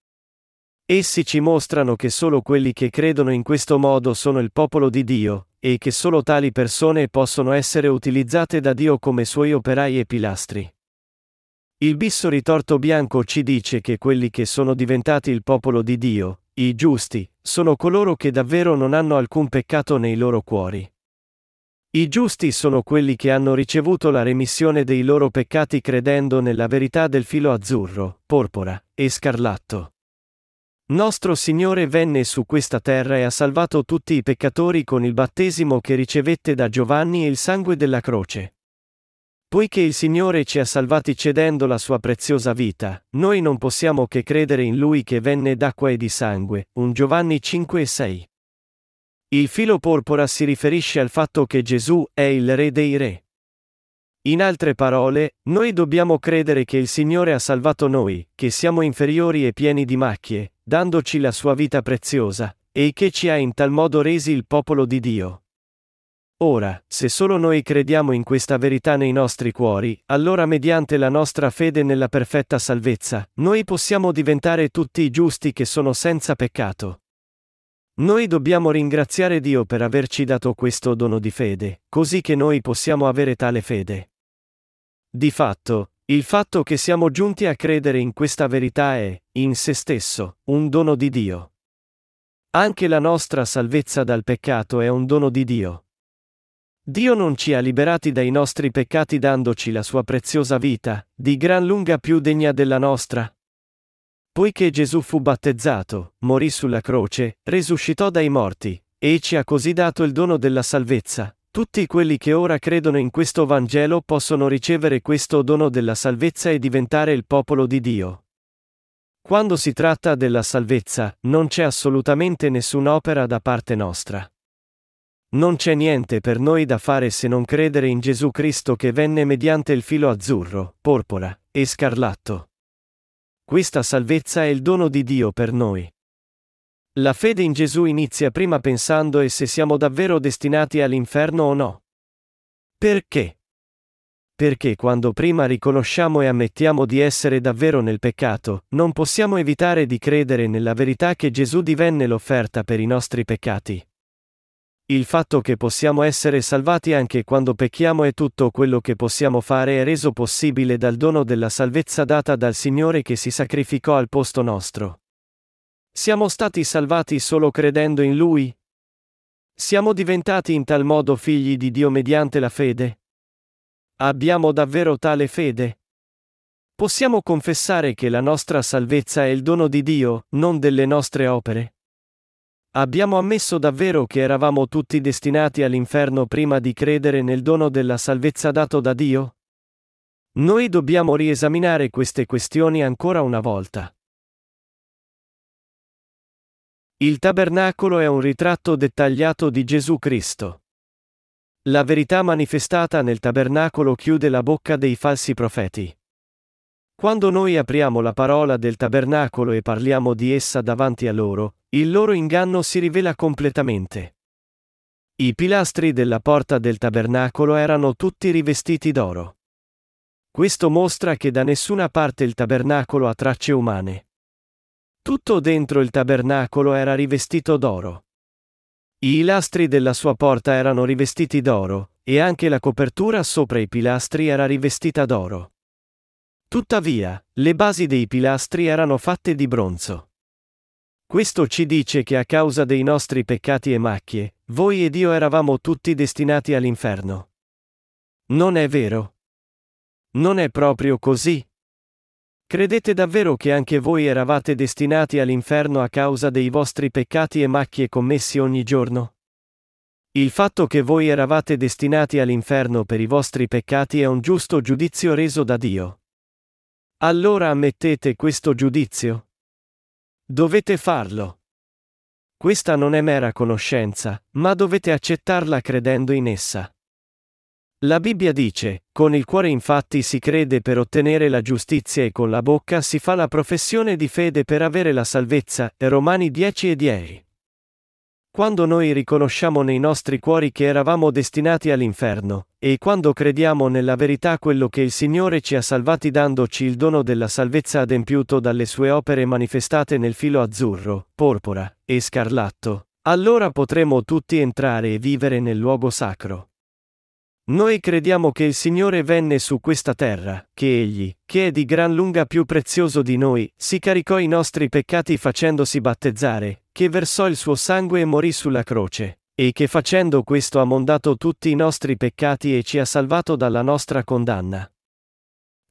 Essi ci mostrano che solo quelli che credono in questo modo sono il popolo di Dio, e che solo tali persone possono essere utilizzate da Dio come suoi operai e pilastri. Il bisso ritorto bianco ci dice che quelli che sono diventati il popolo di Dio, i giusti, sono coloro che davvero non hanno alcun peccato nei loro cuori. I giusti sono quelli che hanno ricevuto la remissione dei loro peccati credendo nella verità del filo azzurro, porpora e scarlatto. Nostro Signore venne su questa terra e ha salvato tutti i peccatori con il battesimo che ricevette da Giovanni e il sangue della croce. Poiché il Signore ci ha salvati cedendo la sua preziosa vita, noi non possiamo che credere in Lui che venne d'acqua e di sangue. 1 Giovanni 5 e 6. Il filo porpora si riferisce al fatto che Gesù è il Re dei Re. In altre parole, noi dobbiamo credere che il Signore ha salvato noi, che siamo inferiori e pieni di macchie, dandoci la sua vita preziosa, e che ci ha in tal modo resi il popolo di Dio. Ora, se solo noi crediamo in questa verità nei nostri cuori, allora mediante la nostra fede nella perfetta salvezza, noi possiamo diventare tutti i giusti che sono senza peccato. Noi dobbiamo ringraziare Dio per averci dato questo dono di fede, così che noi possiamo avere tale fede. Di fatto, il fatto che siamo giunti a credere in questa verità è, in se stesso, un dono di Dio. Anche la nostra salvezza dal peccato è un dono di Dio. Dio non ci ha liberati dai nostri peccati dandoci la sua preziosa vita, di gran lunga più degna della nostra. Poiché Gesù fu battezzato, morì sulla croce, risuscitò dai morti, e ci ha così dato il dono della salvezza, tutti quelli che ora credono in questo Vangelo possono ricevere questo dono della salvezza e diventare il popolo di Dio. Quando si tratta della salvezza, non c'è assolutamente nessun'opera da parte nostra. Non c'è niente per noi da fare se non credere in Gesù Cristo che venne mediante il filo azzurro, porpora e scarlatto. Questa salvezza è il dono di Dio per noi. La fede in Gesù inizia prima pensando e se siamo davvero destinati all'inferno o no. Perché? Perché quando prima riconosciamo e ammettiamo di essere davvero nel peccato, non possiamo evitare di credere nella verità che Gesù divenne l'offerta per i nostri peccati. Il fatto che possiamo essere salvati anche quando pecchiamo e tutto quello che possiamo fare è reso possibile dal dono della salvezza data dal Signore che si sacrificò al posto nostro. Siamo stati salvati solo credendo in Lui? Siamo diventati in tal modo figli di Dio mediante la fede? Abbiamo davvero tale fede? Possiamo confessare che la nostra salvezza è il dono di Dio, non delle nostre opere? Abbiamo ammesso davvero che eravamo tutti destinati all'inferno prima di credere nel dono della salvezza dato da Dio? Noi dobbiamo riesaminare queste questioni ancora una volta. Il tabernacolo è un ritratto dettagliato di Gesù Cristo. La verità manifestata nel tabernacolo chiude la bocca dei falsi profeti. Quando noi apriamo la parola del tabernacolo e parliamo di essa davanti a loro, il loro inganno si rivela completamente. I pilastri della porta del tabernacolo erano tutti rivestiti d'oro. Questo mostra che da nessuna parte il tabernacolo ha tracce umane. Tutto dentro il tabernacolo era rivestito d'oro. I lastri della sua porta erano rivestiti d'oro, e anche la copertura sopra i pilastri era rivestita d'oro. Tuttavia, le basi dei pilastri erano fatte di bronzo. Questo ci dice che a causa dei nostri peccati e macchie, voi ed io eravamo tutti destinati all'inferno. Non è vero? Non è proprio così? Credete davvero che anche voi eravate destinati all'inferno a causa dei vostri peccati e macchie commessi ogni giorno? Il fatto che voi eravate destinati all'inferno per i vostri peccati è un giusto giudizio reso da Dio. Allora ammettete questo giudizio? Dovete farlo. Questa non è mera conoscenza, ma dovete accettarla credendo in essa. La Bibbia dice, con il cuore infatti si crede per ottenere la giustizia e con la bocca si fa la professione di fede per avere la salvezza, Romani 10 e 10. Quando noi riconosciamo nei nostri cuori che eravamo destinati all'inferno, e quando crediamo nella verità quello che il Signore ci ha salvati dandoci il dono della salvezza adempiuto dalle sue opere manifestate nel filo azzurro, porpora e scarlatto, allora potremo tutti entrare e vivere nel luogo sacro. Noi crediamo che il Signore venne su questa terra, che Egli, che è di gran lunga più prezioso di noi, si caricò i nostri peccati facendosi battezzare, che versò il suo sangue e morì sulla croce, e che facendo questo ha mondato tutti i nostri peccati e ci ha salvato dalla nostra condanna.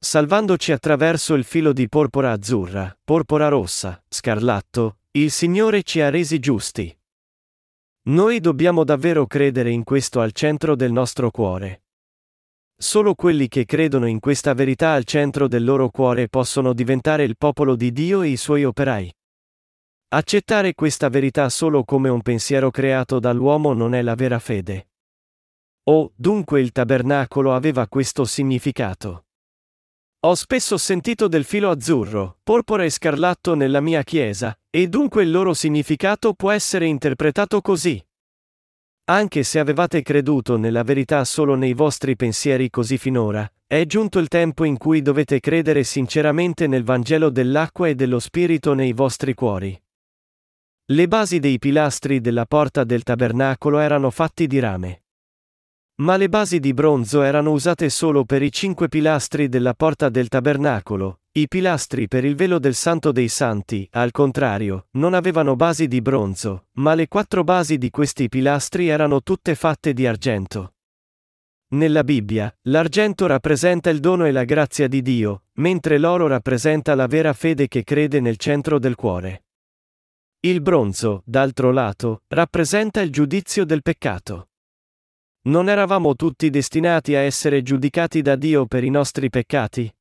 Salvandoci attraverso il filo di porpora azzurra, porpora rossa, scarlatto, il Signore ci ha resi giusti. Noi dobbiamo davvero credere in questo al centro del nostro cuore. Solo quelli che credono in questa verità al centro del loro cuore possono diventare il popolo di Dio e i suoi operai. Accettare questa verità solo come un pensiero creato dall'uomo non è la vera fede. Oh, dunque il tabernacolo aveva questo significato. Ho spesso sentito del filo azzurro, porpora e scarlatto nella mia chiesa, e dunque il loro significato può essere interpretato così. anche se avevate creduto nella verità solo nei vostri pensieri così finora, è giunto il tempo in cui dovete credere sinceramente nel Vangelo dell'acqua e dello Spirito nei vostri cuori. Le basi dei pilastri della porta del tabernacolo erano fatti di rame. Ma le basi di bronzo erano usate solo per i cinque pilastri della porta del tabernacolo, i pilastri per il velo del Santo dei Santi, al contrario, non avevano basi di bronzo, ma le quattro basi di questi pilastri erano tutte fatte di argento. Nella Bibbia, l'argento rappresenta il dono e la grazia di Dio, mentre l'oro rappresenta la vera fede che crede nel centro del cuore. Il bronzo, d'altro lato, rappresenta il giudizio del peccato. Non eravamo tutti destinati a essere giudicati da Dio per i nostri peccati?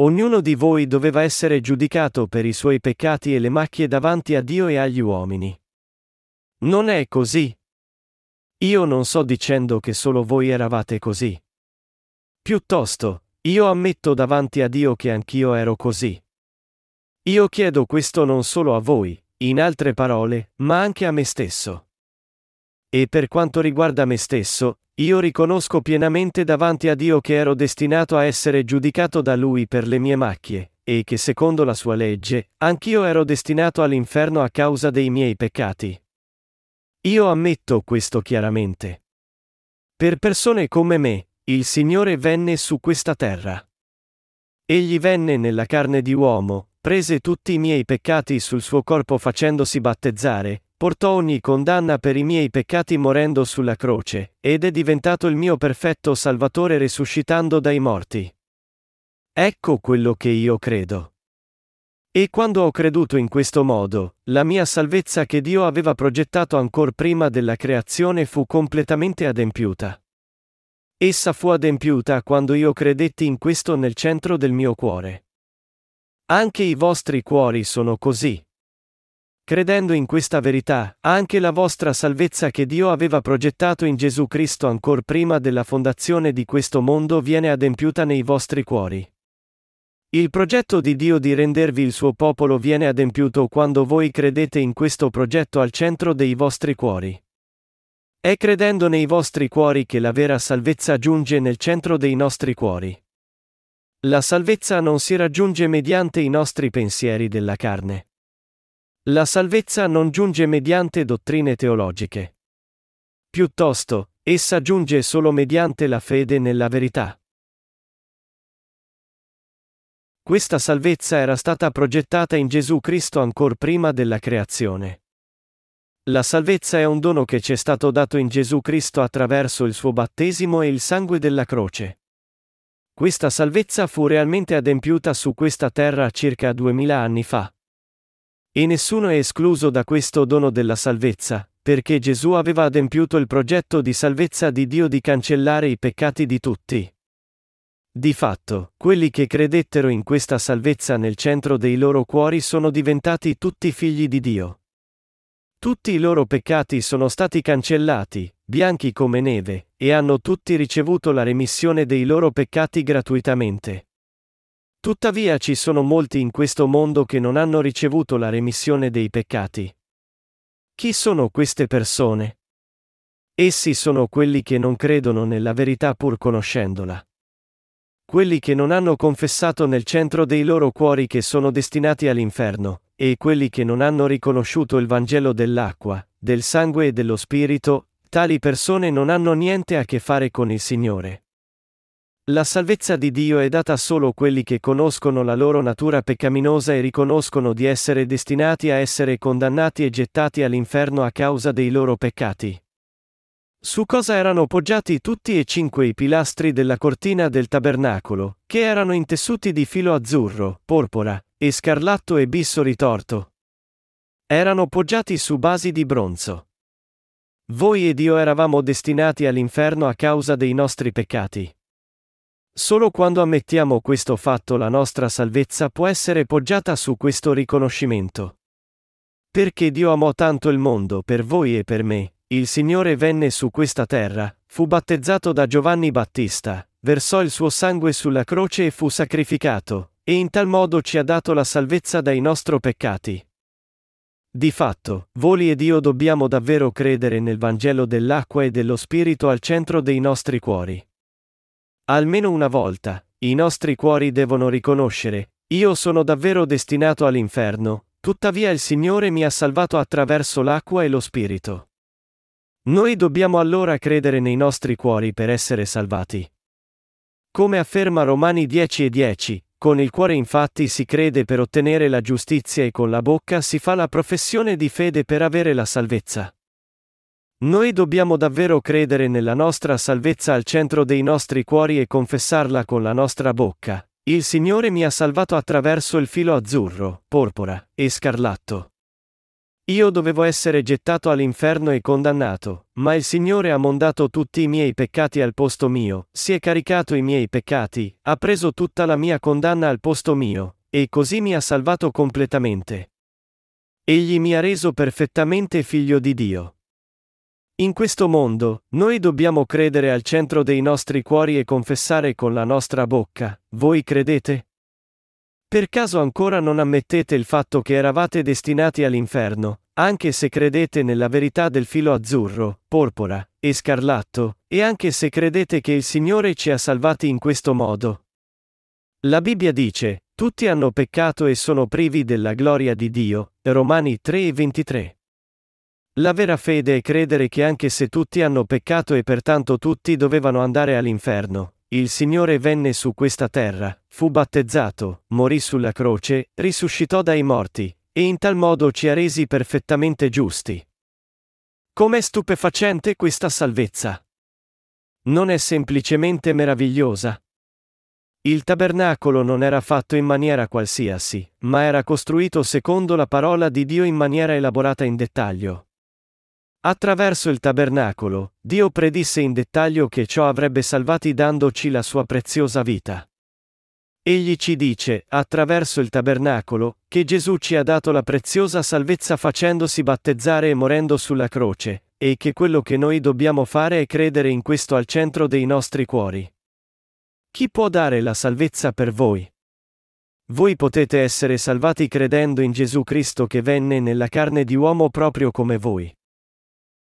Ognuno di voi doveva essere giudicato per i suoi peccati e le macchie davanti a Dio e agli uomini. Non è così, io non sto dicendo che solo voi eravate così. Piuttosto, io ammetto davanti a Dio che anch'io ero così. Io chiedo questo non solo a voi, in altre parole, ma anche a me stesso. E per quanto riguarda me stesso, io riconosco pienamente davanti a Dio che ero destinato a essere giudicato da Lui per le mie macchie, e che secondo la sua legge, anch'io ero destinato all'inferno a causa dei miei peccati. Io ammetto questo chiaramente. Per persone come me, il Signore venne su questa terra. Egli venne nella carne di uomo, prese tutti i miei peccati sul suo corpo facendosi battezzare, portò ogni condanna per i miei peccati morendo sulla croce, ed è diventato il mio perfetto Salvatore risuscitando dai morti. Ecco quello che io credo. E quando ho creduto in questo modo, la mia salvezza che Dio aveva progettato ancor prima della creazione fu completamente adempiuta. Essa fu adempiuta quando io credetti in questo nel centro del mio cuore. Anche i vostri cuori sono così. Credendo in questa verità, anche la vostra salvezza che Dio aveva progettato in Gesù Cristo ancor prima della fondazione di questo mondo viene adempiuta nei vostri cuori. Il progetto di Dio di rendervi il suo popolo viene adempiuto quando voi credete in questo progetto al centro dei vostri cuori. È credendo nei vostri cuori che la vera salvezza giunge nel centro dei nostri cuori. La salvezza non si raggiunge mediante i nostri pensieri della carne. La salvezza non giunge mediante dottrine teologiche. Piuttosto, essa giunge solo mediante la fede nella verità. Questa salvezza era stata progettata in Gesù Cristo ancor prima della creazione. La salvezza è un dono che ci è stato dato in Gesù Cristo attraverso il suo battesimo e il sangue della croce. Questa salvezza fu realmente adempiuta su questa terra circa duemila anni fa. E nessuno è escluso da questo dono della salvezza, perché Gesù aveva adempiuto il progetto di salvezza di Dio di cancellare i peccati di tutti. Di fatto, quelli che credettero in questa salvezza nel centro dei loro cuori sono diventati tutti figli di Dio. Tutti i loro peccati sono stati cancellati, bianchi come neve, e hanno tutti ricevuto la remissione dei loro peccati gratuitamente. Tuttavia ci sono molti in questo mondo che non hanno ricevuto la remissione dei peccati. Chi sono queste persone? Essi sono quelli che non credono nella verità pur conoscendola quelli che non hanno confessato nel centro dei loro cuori che sono destinati all'inferno, e quelli che non hanno riconosciuto il Vangelo dell'acqua, del sangue e dello Spirito, tali persone non hanno niente a che fare con il Signore. La salvezza di Dio è data solo a quelli che conoscono la loro natura peccaminosa e riconoscono di essere destinati a essere condannati e gettati all'inferno a causa dei loro peccati. Su cosa erano poggiati tutti e cinque i pilastri della cortina del tabernacolo, che erano intessuti di filo azzurro, porpora, e scarlatto e bisso ritorto. Erano poggiati su basi di bronzo. Voi ed io eravamo destinati all'inferno a causa dei nostri peccati. Solo quando ammettiamo questo fatto la nostra salvezza può essere poggiata su questo riconoscimento. Perché Dio amò tanto il mondo per voi e per me, il Signore venne su questa terra, fu battezzato da Giovanni Battista, versò il suo sangue sulla croce e fu sacrificato, e in tal modo ci ha dato la salvezza dai nostri peccati. Di fatto, voli ed io dobbiamo davvero credere nel Vangelo dell'acqua e dello Spirito al centro dei nostri cuori. Almeno una volta, i nostri cuori devono riconoscere, io sono davvero destinato all'inferno, tuttavia il Signore mi ha salvato attraverso l'acqua e lo Spirito. Noi dobbiamo allora credere nei nostri cuori per essere salvati. Come afferma Romani 10 e 10, con il cuore infatti si crede per ottenere la giustizia e con la bocca si fa la professione di fede per avere la salvezza. Noi dobbiamo davvero credere nella nostra salvezza al centro dei nostri cuori e confessarla con la nostra bocca. Il Signore mi ha salvato attraverso il filo azzurro, porpora e scarlatto. Io dovevo essere gettato all'inferno e condannato, ma il Signore ha mondato tutti i miei peccati al posto mio, si è caricato i miei peccati, ha preso tutta la mia condanna al posto mio, e così mi ha salvato completamente. Egli mi ha reso perfettamente figlio di Dio. In questo mondo, noi dobbiamo credere al centro dei nostri cuori e confessare con la nostra bocca, voi credete? Per caso ancora non ammettete il fatto che eravate destinati all'inferno, anche se credete nella verità del filo azzurro, porpora e scarlatto, e anche se credete che il Signore ci ha salvati in questo modo? La Bibbia dice, tutti hanno peccato e sono privi della gloria di Dio, Romani 3 e 23. La vera fede è credere che anche se tutti hanno peccato e pertanto tutti dovevano andare all'inferno, il Signore venne su questa terra, fu battezzato, morì sulla croce, risuscitò dai morti, e in tal modo ci ha resi perfettamente giusti. Com'è stupefacente questa salvezza! Non è semplicemente meravigliosa. Il tabernacolo non era fatto in maniera qualsiasi, ma era costruito secondo la parola di Dio in maniera elaborata in dettaglio. Attraverso il tabernacolo, Dio predisse in dettaglio che ciò avrebbe salvati dandoci la sua preziosa vita. Egli ci dice, attraverso il tabernacolo, che Gesù ci ha dato la preziosa salvezza facendosi battezzare e morendo sulla croce, e che quello che noi dobbiamo fare è credere in questo al centro dei nostri cuori. Chi può dare la salvezza per voi? Voi potete essere salvati credendo in Gesù Cristo che venne nella carne di uomo proprio come voi.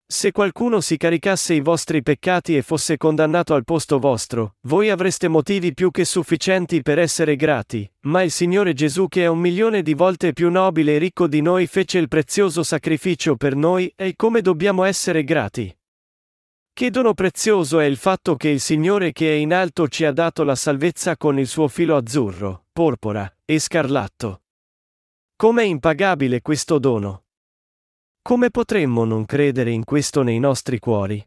Se qualcuno si caricasse i vostri peccati e fosse condannato al posto vostro, voi avreste motivi più che sufficienti per essere grati, ma il Signore Gesù che è un milione di volte più nobile e ricco di noi fece il prezioso sacrificio per noi, e come dobbiamo essere grati? Che dono prezioso è il fatto che il Signore che è in alto ci ha dato la salvezza con il suo filo azzurro, porpora e scarlatto. Com'è impagabile questo dono? Come potremmo non credere in questo nei nostri cuori?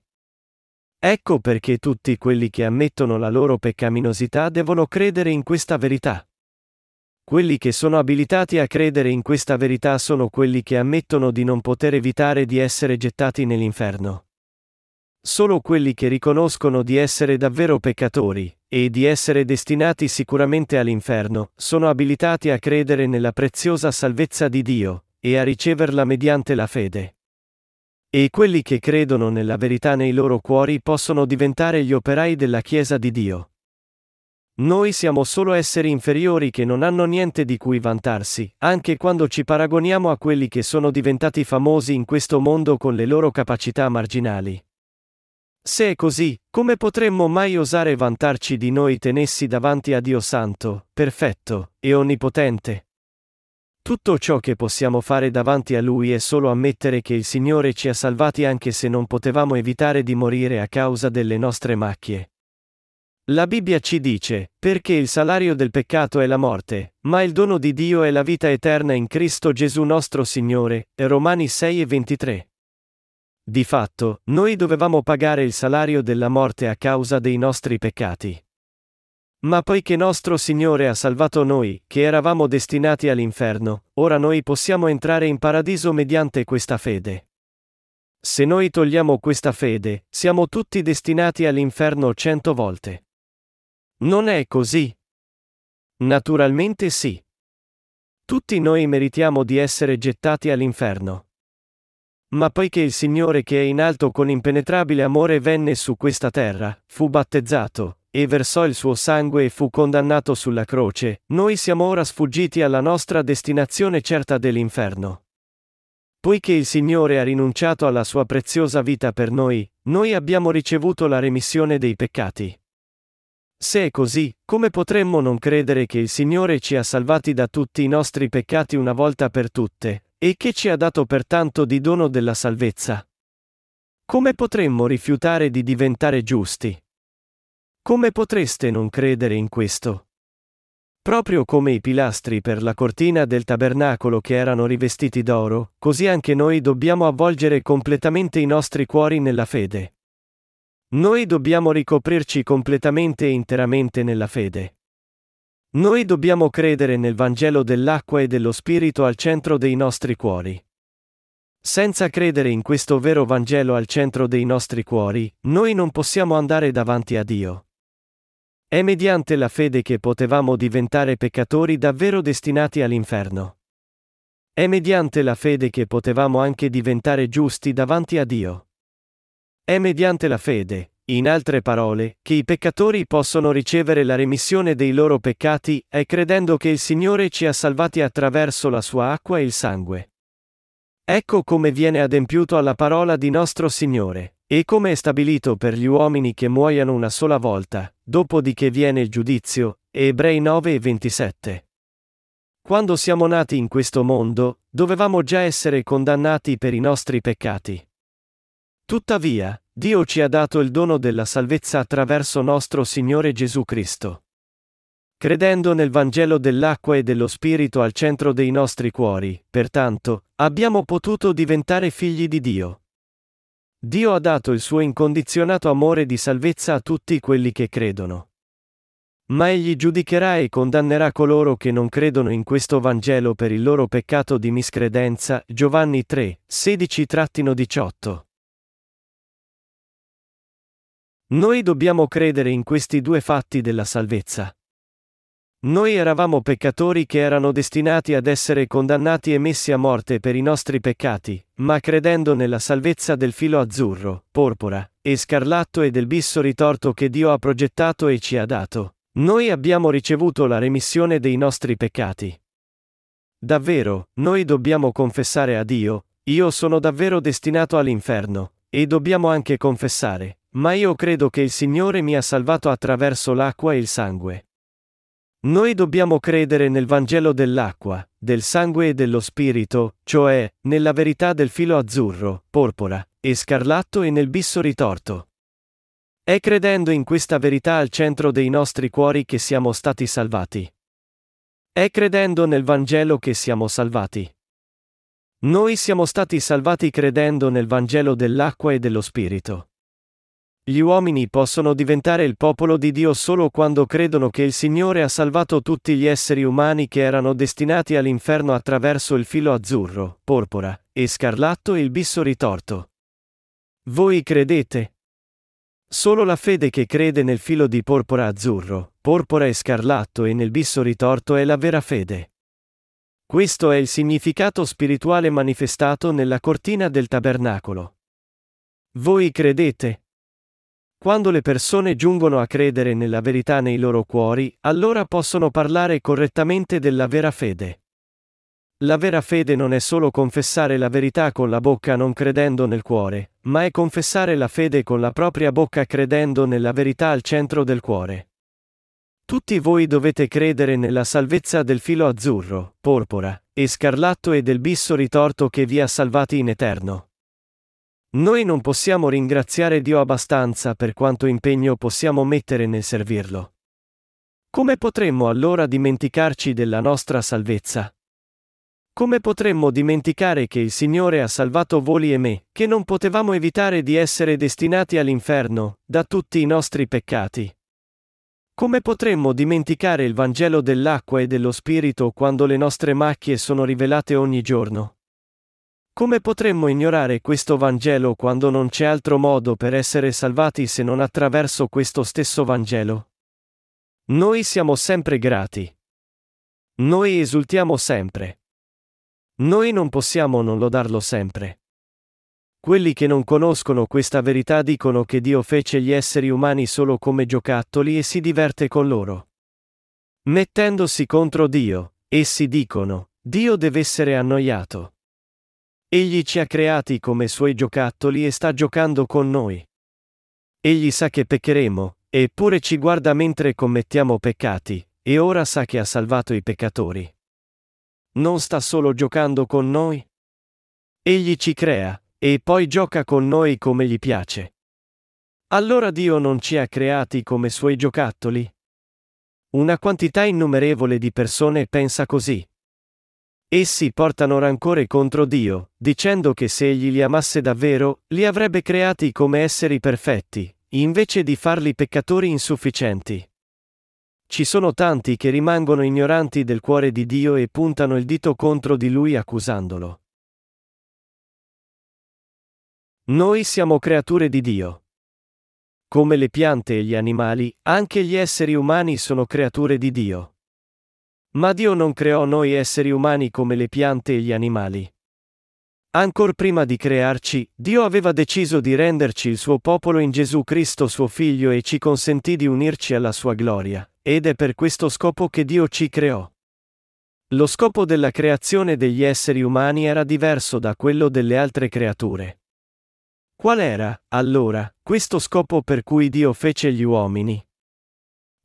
Ecco perché tutti quelli che ammettono la loro peccaminosità devono credere in questa verità. Quelli che sono abilitati a credere in questa verità sono quelli che ammettono di non poter evitare di essere gettati nell'inferno. Solo quelli che riconoscono di essere davvero peccatori, e di essere destinati sicuramente all'inferno, sono abilitati a credere nella preziosa salvezza di Dio, e a riceverla mediante la fede. E quelli che credono nella verità nei loro cuori possono diventare gli operai della Chiesa di Dio. Noi siamo solo esseri inferiori che non hanno niente di cui vantarsi, anche quando ci paragoniamo a quelli che sono diventati famosi in questo mondo con le loro capacità marginali. Se è così, come potremmo mai osare vantarci di noi tenessi davanti a Dio Santo, perfetto e onnipotente? Tutto ciò che possiamo fare davanti a Lui è solo ammettere che il Signore ci ha salvati anche se non potevamo evitare di morire a causa delle nostre macchie. La Bibbia ci dice, perché il salario del peccato è la morte, ma il dono di Dio è la vita eterna in Cristo Gesù nostro Signore, Romani 6 e 23. Di fatto, noi dovevamo pagare il salario della morte a causa dei nostri peccati. Ma poiché nostro Signore ha salvato noi, che eravamo destinati all'inferno, ora noi possiamo entrare in paradiso mediante questa fede. Se noi togliamo questa fede, siamo tutti destinati all'inferno cento volte. Non è così? Naturalmente sì. Tutti noi meritiamo di essere gettati all'inferno. Ma poiché il Signore che è in alto con impenetrabile amore venne su questa terra, fu battezzato, e versò il suo sangue e fu condannato sulla croce, noi siamo ora sfuggiti alla nostra destinazione certa dell'inferno. Poiché il Signore ha rinunciato alla sua preziosa vita per noi, noi abbiamo ricevuto la remissione dei peccati. Se è così, come potremmo non credere che il Signore ci ha salvati da tutti i nostri peccati una volta per tutte, e che ci ha dato pertanto di dono della salvezza? Come potremmo rifiutare di diventare giusti? Come potreste non credere in questo? Proprio come i pilastri per la cortina del tabernacolo che erano rivestiti d'oro, così anche noi dobbiamo avvolgere completamente i nostri cuori nella fede. Noi dobbiamo ricoprirci completamente e interamente nella fede. Noi dobbiamo credere nel Vangelo dell'acqua e dello Spirito al centro dei nostri cuori. Senza credere in questo vero Vangelo al centro dei nostri cuori, noi non possiamo andare davanti a Dio. È mediante la fede che potevamo diventare peccatori davvero destinati all'inferno. È mediante la fede che potevamo anche diventare giusti davanti a Dio. È mediante la fede, in altre parole, che i peccatori possono ricevere la remissione dei loro peccati, è credendo che il Signore ci ha salvati attraverso la sua acqua e il sangue. Ecco come viene adempiuto alla parola di nostro Signore. E come è stabilito per gli uomini che muoiano una sola volta, dopodiché viene il giudizio, Ebrei 9 e 27. Quando siamo nati in questo mondo, dovevamo già essere condannati per i nostri peccati. Tuttavia, Dio ci ha dato il dono della salvezza attraverso nostro Signore Gesù Cristo. Credendo nel Vangelo dell'acqua e dello Spirito al centro dei nostri cuori, pertanto, abbiamo potuto diventare figli di Dio. Dio ha dato il suo incondizionato amore di salvezza a tutti quelli che credono. Ma egli giudicherà e condannerà coloro che non credono in questo Vangelo per il loro peccato di miscredenza. Giovanni 3, 16-18. Noi dobbiamo credere in questi due fatti della salvezza. Noi eravamo peccatori che erano destinati ad essere condannati e messi a morte per i nostri peccati, ma credendo nella salvezza del filo azzurro, porpora, e scarlatto e del bisso ritorto che Dio ha progettato e ci ha dato, noi abbiamo ricevuto la remissione dei nostri peccati. Davvero, noi dobbiamo confessare a Dio, io sono davvero destinato all'inferno, e dobbiamo anche confessare, ma io credo che il Signore mi ha salvato attraverso l'acqua e il sangue. Noi dobbiamo credere nel Vangelo dell'acqua, del sangue e dello Spirito, cioè, nella verità del filo azzurro, porpora, e scarlatto e nel bisso ritorto. È credendo in questa verità al centro dei nostri cuori che siamo stati salvati. È credendo nel Vangelo che siamo salvati. Noi siamo stati salvati credendo nel Vangelo dell'acqua e dello Spirito. Gli uomini possono diventare il popolo di Dio solo quando credono che il Signore ha salvato tutti gli esseri umani che erano destinati all'inferno attraverso il filo azzurro, porpora, e scarlatto e il bisso ritorto. Voi credete? Solo la fede che crede nel filo di porpora azzurro, porpora e scarlatto e nel bisso ritorto è la vera fede. Questo è il significato spirituale manifestato nella cortina del tabernacolo. Voi credete? Quando le persone giungono a credere nella verità nei loro cuori, allora possono parlare correttamente della vera fede. La vera fede non è solo confessare la verità con la bocca non credendo nel cuore, ma è confessare la fede con la propria bocca credendo nella verità al centro del cuore. Tutti voi dovete credere nella salvezza del filo azzurro, porpora, e scarlatto e del bisso ritorto che vi ha salvati in eterno. Noi non possiamo ringraziare Dio abbastanza per quanto impegno possiamo mettere nel servirlo. Come potremmo allora dimenticarci della nostra salvezza? Come potremmo dimenticare che il Signore ha salvato voi e me, che non potevamo evitare di essere destinati all'inferno, da tutti i nostri peccati? Come potremmo dimenticare il Vangelo dell'acqua e dello Spirito quando le nostre macchie sono rivelate ogni giorno? Come potremmo ignorare questo Vangelo quando non c'è altro modo per essere salvati se non attraverso questo stesso Vangelo? Noi siamo sempre grati. Noi esultiamo sempre. Noi non possiamo non lodarlo sempre. Quelli che non conoscono questa verità dicono che Dio fece gli esseri umani solo come giocattoli e si diverte con loro. Mettendosi contro Dio, essi dicono, Dio deve essere annoiato. Egli ci ha creati come suoi giocattoli e sta giocando con noi. Egli sa che peccheremo, eppure ci guarda mentre commettiamo peccati, e ora sa che ha salvato i peccatori. Non sta solo giocando con noi? Egli ci crea, e poi gioca con noi come gli piace. Allora Dio non ci ha creati come suoi giocattoli? Una quantità innumerevole di persone pensa così. Essi portano rancore contro Dio, dicendo che se egli li amasse davvero, li avrebbe creati come esseri perfetti, invece di farli peccatori insufficienti. Ci sono tanti che rimangono ignoranti del cuore di Dio e puntano il dito contro di lui accusandolo. Noi siamo creature di Dio. Come le piante e gli animali, anche gli esseri umani sono creature di Dio. Ma Dio non creò noi esseri umani come le piante e gli animali. Ancor prima di crearci, Dio aveva deciso di renderci il suo popolo in Gesù Cristo suo Figlio e ci consentì di unirci alla sua gloria, ed è per questo scopo che Dio ci creò. Lo scopo della creazione degli esseri umani era diverso da quello delle altre creature. Qual era, allora, questo scopo per cui Dio fece gli uomini?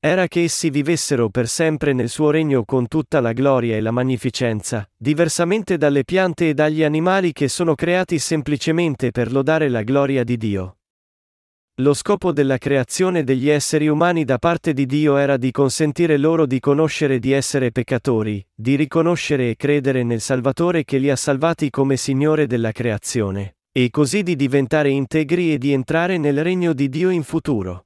Era che essi vivessero per sempre nel suo regno con tutta la gloria e la magnificenza, diversamente dalle piante e dagli animali che sono creati semplicemente per lodare la gloria di Dio. Lo scopo della creazione degli esseri umani da parte di Dio era di consentire loro di conoscere di essere peccatori, di riconoscere e credere nel Salvatore che li ha salvati come Signore della creazione, e così di diventare integri e di entrare nel regno di Dio in futuro.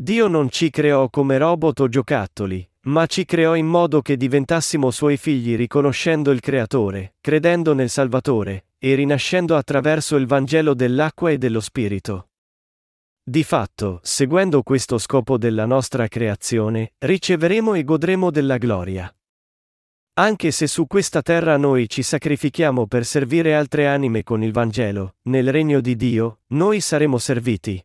Dio non ci creò come robot o giocattoli, ma ci creò in modo che diventassimo suoi figli riconoscendo il Creatore, credendo nel Salvatore, e rinascendo attraverso il Vangelo dell'acqua e dello Spirito. Di fatto, seguendo questo scopo della nostra creazione, riceveremo e godremo della gloria. Anche se su questa terra noi ci sacrifichiamo per servire altre anime con il Vangelo, nel regno di Dio, noi saremo serviti.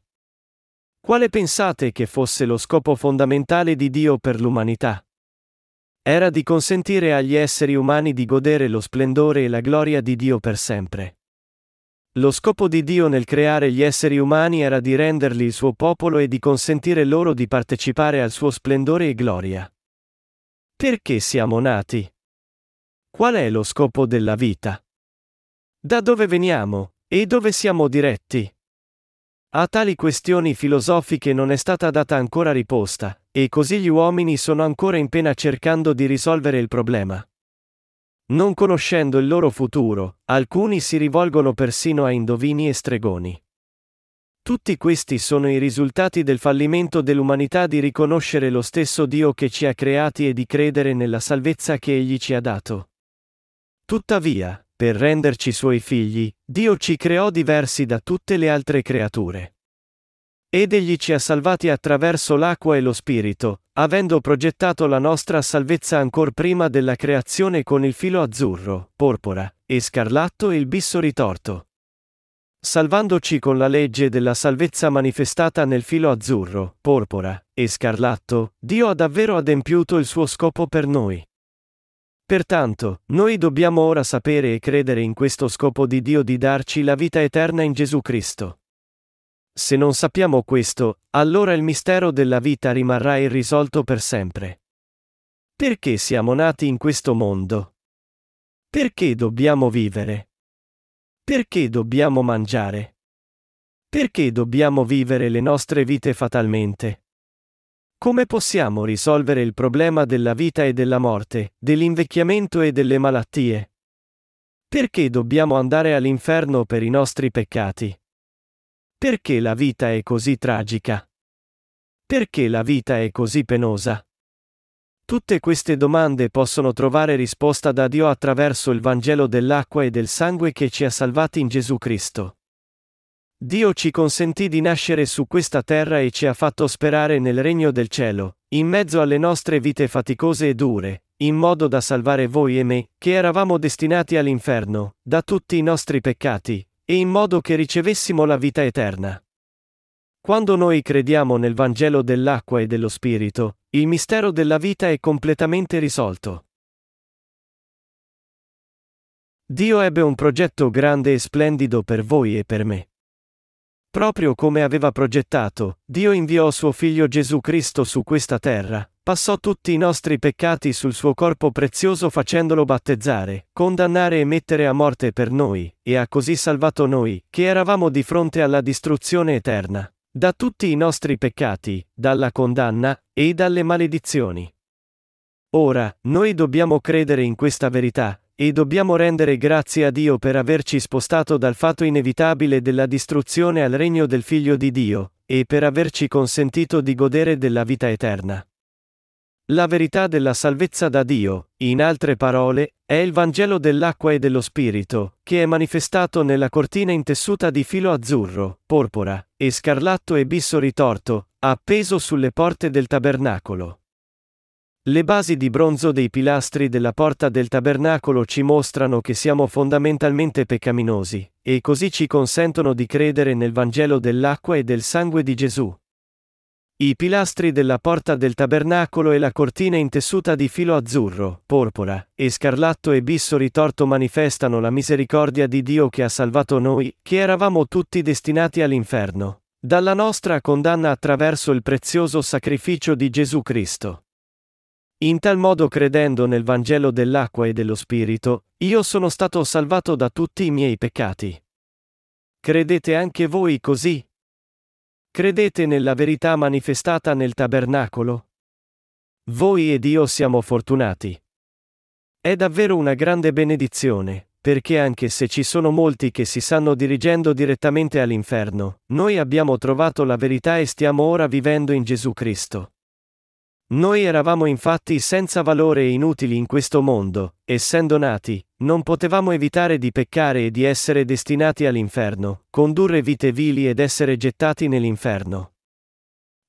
Quale pensate che fosse lo scopo fondamentale di Dio per l'umanità? Era di consentire agli esseri umani di godere lo splendore e la gloria di Dio per sempre. Lo scopo di Dio nel creare gli esseri umani era di renderli il suo popolo e di consentire loro di partecipare al suo splendore e gloria. Perché siamo nati? Qual è lo scopo della vita? Da dove veniamo, e dove siamo diretti? A tali questioni filosofiche non è stata data ancora risposta, e così gli uomini sono ancora in pena cercando di risolvere il problema. Non conoscendo il loro futuro, alcuni si rivolgono persino a indovini e stregoni. Tutti questi sono i risultati del fallimento dell'umanità di riconoscere lo stesso Dio che ci ha creati e di credere nella salvezza che Egli ci ha dato. Tuttavia, per renderci suoi figli, Dio ci creò diversi da tutte le altre creature. Ed egli ci ha salvati attraverso l'acqua e lo Spirito, avendo progettato la nostra salvezza ancor prima della creazione con il filo azzurro, porpora, e scarlatto e il bisso ritorto. Salvandoci con la legge della salvezza manifestata nel filo azzurro, porpora, e scarlatto, Dio ha davvero adempiuto il suo scopo per noi. Pertanto, noi dobbiamo ora sapere e credere in questo scopo di Dio di darci la vita eterna in Gesù Cristo. Se non sappiamo questo, allora il mistero della vita rimarrà irrisolto per sempre. Perché siamo nati in questo mondo? Perché dobbiamo vivere? Perché dobbiamo mangiare? Perché dobbiamo vivere le nostre vite fatalmente? Come possiamo risolvere il problema della vita e della morte, dell'invecchiamento e delle malattie? Perché dobbiamo andare all'inferno per i nostri peccati? Perché la vita è così tragica? Perché la vita è così penosa? Tutte queste domande possono trovare risposta da Dio attraverso il Vangelo dell'acqua e del sangue che ci ha salvati in Gesù Cristo. Dio ci consentì di nascere su questa terra e ci ha fatto sperare nel regno del cielo, in mezzo alle nostre vite faticose e dure, in modo da salvare voi e me, che eravamo destinati all'inferno, da tutti i nostri peccati, e in modo che ricevessimo la vita eterna. Quando noi crediamo nel Vangelo dell'acqua e dello Spirito, il mistero della vita è completamente risolto. Dio ebbe un progetto grande e splendido per voi e per me. Proprio come aveva progettato, Dio inviò suo figlio Gesù Cristo su questa terra, passò tutti i nostri peccati sul suo corpo prezioso facendolo battezzare, condannare e mettere a morte per noi, e ha così salvato noi, che eravamo di fronte alla distruzione eterna, da tutti i nostri peccati, dalla condanna, e dalle maledizioni. Ora, noi dobbiamo credere in questa verità, e dobbiamo rendere grazie a Dio per averci spostato dal fatto inevitabile della distruzione al regno del Figlio di Dio, e per averci consentito di godere della vita eterna. La verità della salvezza da Dio, in altre parole, è il Vangelo dell'acqua e dello Spirito, che è manifestato nella cortina intessuta di filo azzurro, porpora, e scarlatto e bisso ritorto, appeso sulle porte del tabernacolo. Le basi di bronzo dei pilastri della porta del tabernacolo ci mostrano che siamo fondamentalmente peccaminosi, e così ci consentono di credere nel Vangelo dell'acqua e del sangue di Gesù. I pilastri della porta del tabernacolo e la cortina intessuta di filo azzurro, porpora, e scarlatto e bisso ritorto manifestano la misericordia di Dio che ha salvato noi, che eravamo tutti destinati all'inferno, dalla nostra condanna attraverso il prezioso sacrificio di Gesù Cristo. In tal modo credendo nel Vangelo dell'acqua e dello Spirito, io sono stato salvato da tutti i miei peccati. Credete anche voi così? Credete nella verità manifestata nel tabernacolo? Voi ed io siamo fortunati. È davvero una grande benedizione, perché anche se ci sono molti che si stanno dirigendo direttamente all'inferno, noi abbiamo trovato la verità e stiamo ora vivendo in Gesù Cristo. Noi eravamo infatti senza valore e inutili in questo mondo, essendo nati, non potevamo evitare di peccare e di essere destinati all'inferno, condurre vite vili ed essere gettati nell'inferno.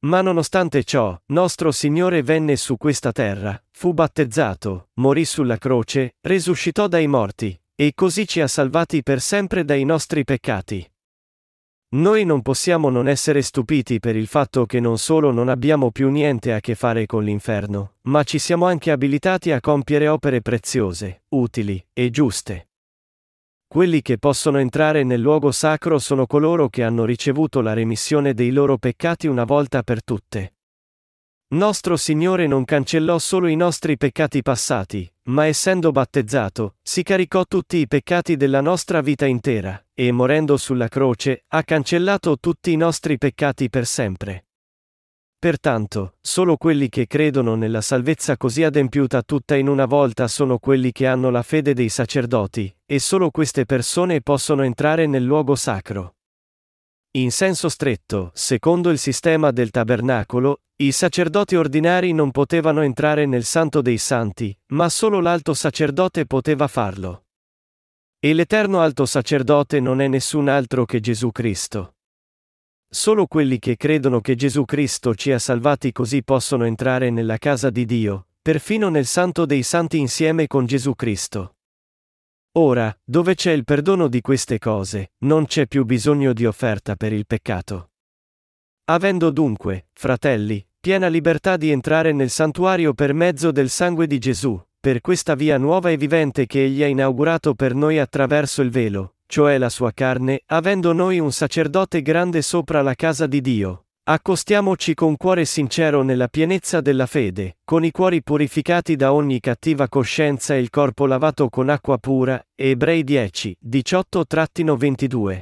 Ma nonostante ciò, nostro Signore venne su questa terra, fu battezzato, morì sulla croce, resuscitò dai morti, e così ci ha salvati per sempre dai nostri peccati. Noi non possiamo non essere stupiti per il fatto che non solo non abbiamo più niente a che fare con l'inferno, ma ci siamo anche abilitati a compiere opere preziose, utili e giuste. Quelli che possono entrare nel luogo sacro sono coloro che hanno ricevuto la remissione dei loro peccati una volta per tutte. Nostro Signore non cancellò solo i nostri peccati passati, ma essendo battezzato, si caricò tutti i peccati della nostra vita intera, e morendo sulla croce, ha cancellato tutti i nostri peccati per sempre. Pertanto, solo quelli che credono nella salvezza così adempiuta tutta in una volta sono quelli che hanno la fede dei sacerdoti, e solo queste persone possono entrare nel luogo sacro. In senso stretto, secondo il sistema del tabernacolo, i sacerdoti ordinari non potevano entrare nel Santo dei Santi, ma solo l'alto sacerdote poteva farlo. E l'eterno alto sacerdote non è nessun altro che Gesù Cristo. Solo quelli che credono che Gesù Cristo ci ha salvati così possono entrare nella casa di Dio, perfino nel Santo dei Santi insieme con Gesù Cristo. Ora, dove c'è il perdono di queste cose, non c'è più bisogno di offerta per il peccato. Avendo dunque, fratelli, piena libertà di entrare nel santuario per mezzo del sangue di Gesù, per questa via nuova e vivente che egli ha inaugurato per noi attraverso il velo, cioè la sua carne, avendo noi un sacerdote grande sopra la casa di Dio, Accostiamoci con cuore sincero nella pienezza della fede, con i cuori purificati da ogni cattiva coscienza e il corpo lavato con acqua pura. Ebrei 10, 18-22.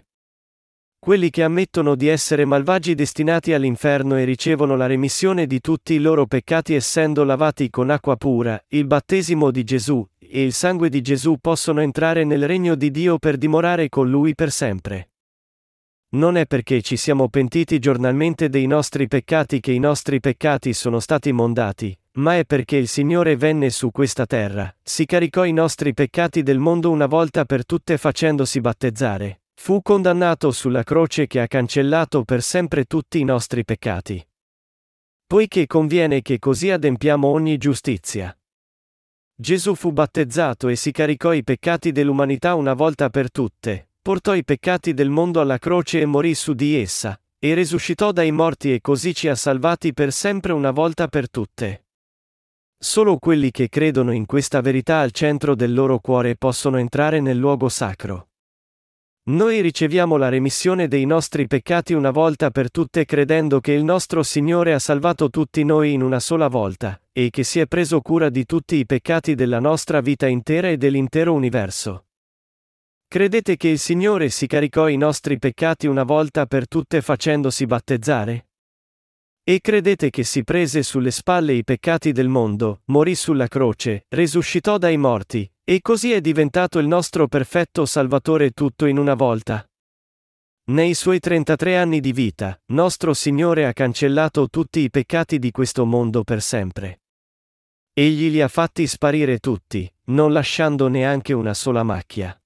Quelli che ammettono di essere malvagi destinati all'inferno e ricevono la remissione di tutti i loro peccati essendo lavati con acqua pura, il battesimo di Gesù e il sangue di Gesù possono entrare nel regno di Dio per dimorare con Lui per sempre. Non è perché ci siamo pentiti giornalmente dei nostri peccati che i nostri peccati sono stati mondati, ma è perché il Signore venne su questa terra, si caricò i nostri peccati del mondo una volta per tutte facendosi battezzare, fu condannato sulla croce che ha cancellato per sempre tutti i nostri peccati. Poiché conviene che così adempiamo ogni giustizia. Gesù fu battezzato e si caricò i peccati dell'umanità una volta per tutte, portò i peccati del mondo alla croce e morì su di essa, e risuscitò dai morti e così ci ha salvati per sempre una volta per tutte. Solo quelli che credono in questa verità al centro del loro cuore possono entrare nel luogo sacro. Noi riceviamo la remissione dei nostri peccati una volta per tutte credendo che il nostro Signore ha salvato tutti noi in una sola volta, e che si è preso cura di tutti i peccati della nostra vita intera e dell'intero universo. Credete che il Signore si caricò i nostri peccati una volta per tutte facendosi battezzare? E credete che si prese sulle spalle i peccati del mondo, morì sulla croce, risuscitò dai morti, e così è diventato il nostro perfetto Salvatore tutto in una volta? Nei suoi 33 anni di vita, nostro Signore ha cancellato tutti i peccati di questo mondo per sempre. Egli li ha fatti sparire tutti, non lasciando neanche una sola macchia.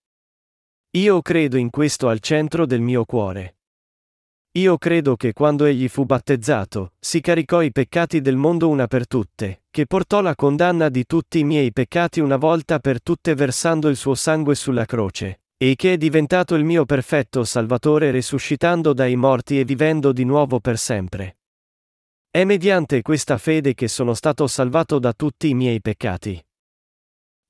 Io credo in questo al centro del mio cuore. Io credo che quando egli fu battezzato, si caricò i peccati del mondo una per tutte, che portò la condanna di tutti i miei peccati una volta per tutte versando il suo sangue sulla croce, e che è diventato il mio perfetto Salvatore risuscitando dai morti e vivendo di nuovo per sempre. È mediante questa fede che sono stato salvato da tutti i miei peccati.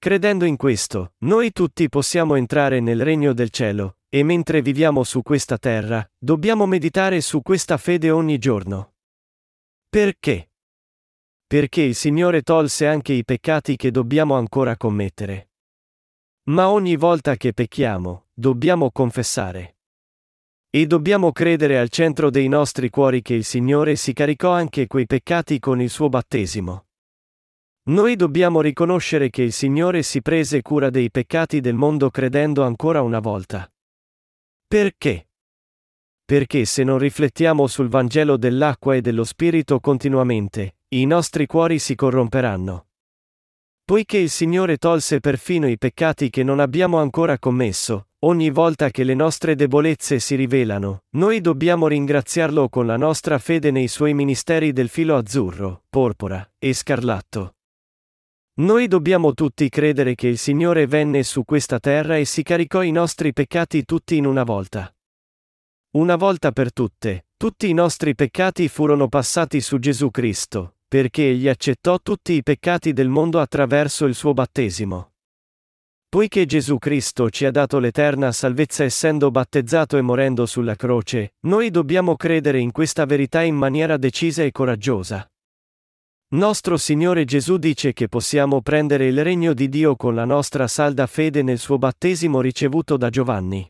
Credendo in questo, noi tutti possiamo entrare nel regno del cielo, e mentre viviamo su questa terra, dobbiamo meditare su questa fede ogni giorno. Perché? Perché il Signore tolse anche i peccati che dobbiamo ancora commettere. Ma ogni volta che pecchiamo, dobbiamo confessare. E dobbiamo credere al centro dei nostri cuori che il Signore si caricò anche quei peccati con il suo battesimo. Noi dobbiamo riconoscere che il Signore si prese cura dei peccati del mondo credendo ancora una volta. Perché? Perché se non riflettiamo sul Vangelo dell'acqua e dello Spirito continuamente, i nostri cuori si corromperanno. Poiché il Signore tolse perfino i peccati che non abbiamo ancora commesso, ogni volta che le nostre debolezze si rivelano, noi dobbiamo ringraziarlo con la nostra fede nei suoi ministeri del filo azzurro, porpora e scarlatto. Noi dobbiamo tutti credere che il Signore venne su questa terra e si caricò i nostri peccati tutti in una volta. Una volta per tutte, tutti i nostri peccati furono passati su Gesù Cristo, perché egli accettò tutti i peccati del mondo attraverso il suo battesimo. Poiché Gesù Cristo ci ha dato l'eterna salvezza essendo battezzato e morendo sulla croce, noi dobbiamo credere in questa verità in maniera decisa e coraggiosa. Nostro Signore Gesù dice che possiamo prendere il regno di Dio con la nostra salda fede nel suo battesimo ricevuto da Giovanni.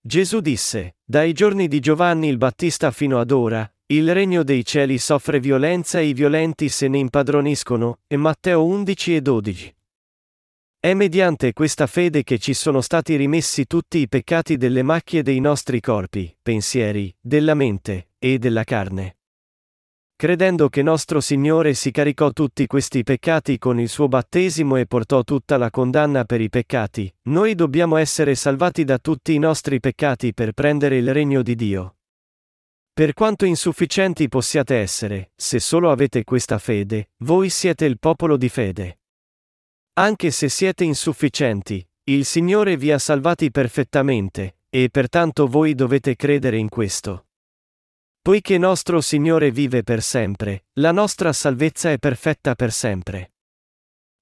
Gesù disse, dai giorni di Giovanni il Battista fino ad ora, il regno dei cieli soffre violenza e i violenti se ne impadroniscono, e Matteo 11 e 12. È mediante questa fede che ci sono stati rimessi tutti i peccati delle macchie dei nostri corpi, pensieri, della mente, e della carne. Credendo che nostro Signore si caricò tutti questi peccati con il suo battesimo e portò tutta la condanna per i peccati, noi dobbiamo essere salvati da tutti i nostri peccati per prendere il regno di Dio. Per quanto insufficienti possiate essere, se solo avete questa fede, voi siete il popolo di fede. Anche se siete insufficienti, il Signore vi ha salvati perfettamente, e pertanto voi dovete credere in questo. Poiché nostro Signore vive per sempre, la nostra salvezza è perfetta per sempre.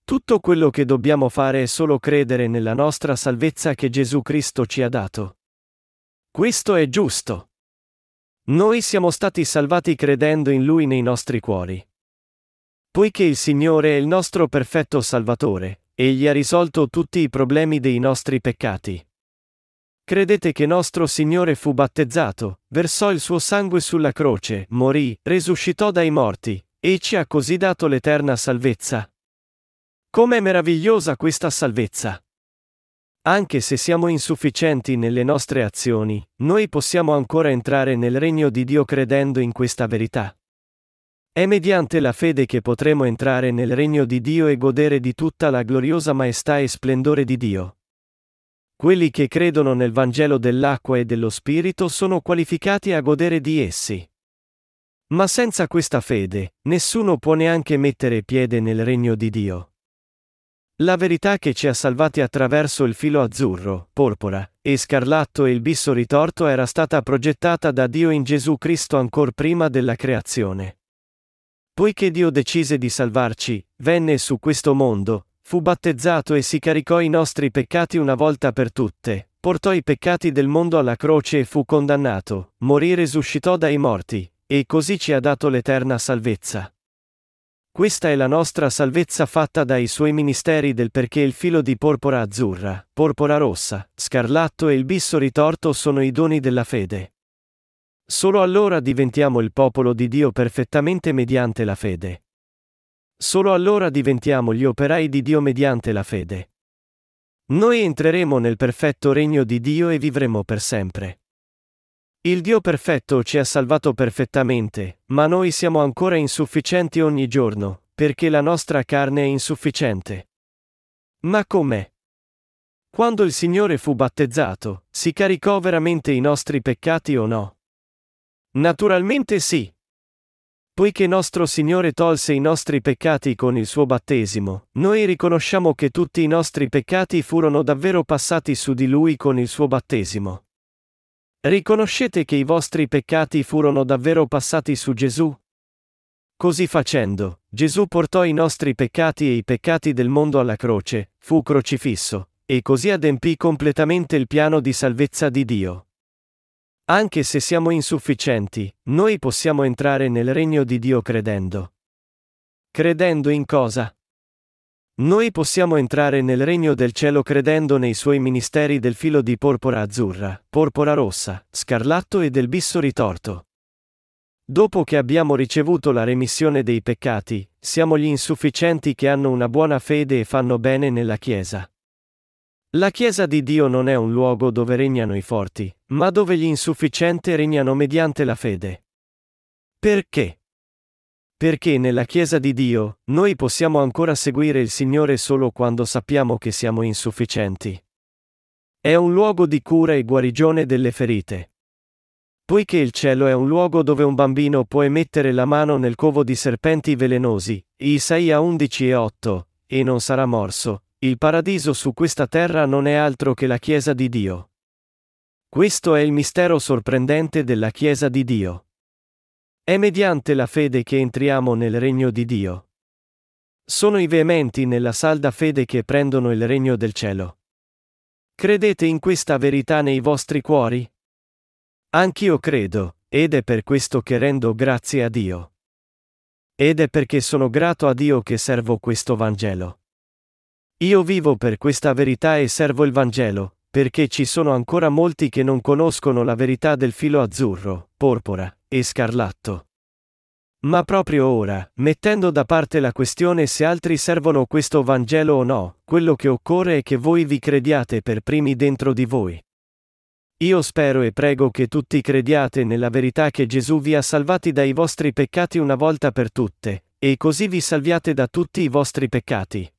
Tutto quello che dobbiamo fare è solo credere nella nostra salvezza che Gesù Cristo ci ha dato. Questo è giusto. Noi siamo stati salvati credendo in Lui nei nostri cuori. Poiché il Signore è il nostro perfetto Salvatore, Egli ha risolto tutti i problemi dei nostri peccati. Credete che nostro Signore fu battezzato, versò il suo sangue sulla croce, morì, resuscitò dai morti, e ci ha così dato l'eterna salvezza? Com'è meravigliosa questa salvezza! Anche se siamo insufficienti nelle nostre azioni, noi possiamo ancora entrare nel regno di Dio credendo in questa verità. È mediante la fede che potremo entrare nel regno di Dio e godere di tutta la gloriosa maestà e splendore di Dio. Quelli che credono nel Vangelo dell'acqua e dello Spirito sono qualificati a godere di essi. Ma senza questa fede, nessuno può neanche mettere piede nel regno di Dio. La verità che ci ha salvati attraverso il filo azzurro, porpora, e scarlatto e il bisso ritorto era stata progettata da Dio in Gesù Cristo ancor prima della creazione. Poiché Dio decise di salvarci, venne su questo mondo, fu battezzato e si caricò i nostri peccati una volta per tutte, portò i peccati del mondo alla croce e fu condannato, morì e risuscitò dai morti, e così ci ha dato l'eterna salvezza. Questa è la nostra salvezza fatta dai suoi ministeri del perché il filo di porpora azzurra, porpora rossa, scarlatto e il bisso ritorto sono i doni della fede. Solo allora diventiamo il popolo di Dio perfettamente mediante la fede. Solo allora diventiamo gli operai di Dio mediante la fede. Noi entreremo nel perfetto regno di Dio e vivremo per sempre. Il Dio perfetto ci ha salvato perfettamente, ma noi siamo ancora insufficienti ogni giorno, perché la nostra carne è insufficiente. Ma com'è? Quando il Signore fu battezzato, si caricò veramente i nostri peccati o no? Naturalmente sì. Poiché nostro Signore tolse i nostri peccati con il suo battesimo, noi riconosciamo che tutti i nostri peccati furono davvero passati su di Lui con il suo battesimo. Riconoscete che i vostri peccati furono davvero passati su Gesù? Così facendo, Gesù portò i nostri peccati e i peccati del mondo alla croce, fu crocifisso, e così adempì completamente il piano di salvezza di Dio. Anche se siamo insufficienti, noi possiamo entrare nel regno di Dio credendo. Credendo in cosa? Noi possiamo entrare nel regno del cielo credendo nei suoi ministeri del filo di porpora azzurra, porpora rossa, scarlatto e del bisso ritorto. Dopo che abbiamo ricevuto la remissione dei peccati, siamo gli insufficienti che hanno una buona fede e fanno bene nella Chiesa. La Chiesa di Dio non è un luogo dove regnano i forti, ma dove gli insufficienti regnano mediante la fede. Perché? Perché nella Chiesa di Dio, noi possiamo ancora seguire il Signore solo quando sappiamo che siamo insufficienti. È un luogo di cura e guarigione delle ferite. Poiché il cielo è un luogo dove un bambino può mettere la mano nel covo di serpenti velenosi, Isaia 11 e 8, e non sarà morso, il paradiso su questa terra non è altro che la Chiesa di Dio. Questo è il mistero sorprendente della Chiesa di Dio. È mediante la fede che entriamo nel regno di Dio. Sono i veementi nella salda fede che prendono il regno del cielo. Credete in questa verità nei vostri cuori? Anch'io credo, ed è per questo che rendo grazie a Dio. Ed è perché sono grato a Dio che servo questo Vangelo. Io vivo per questa verità e servo il Vangelo, perché ci sono ancora molti che non conoscono la verità del filo azzurro, porpora e scarlatto. Ma proprio ora, mettendo da parte la questione se altri servono questo Vangelo o no, quello che occorre è che voi vi crediate per primi dentro di voi. Io spero e prego che tutti crediate nella verità che Gesù vi ha salvati dai vostri peccati una volta per tutte, e così vi salviate da tutti i vostri peccati.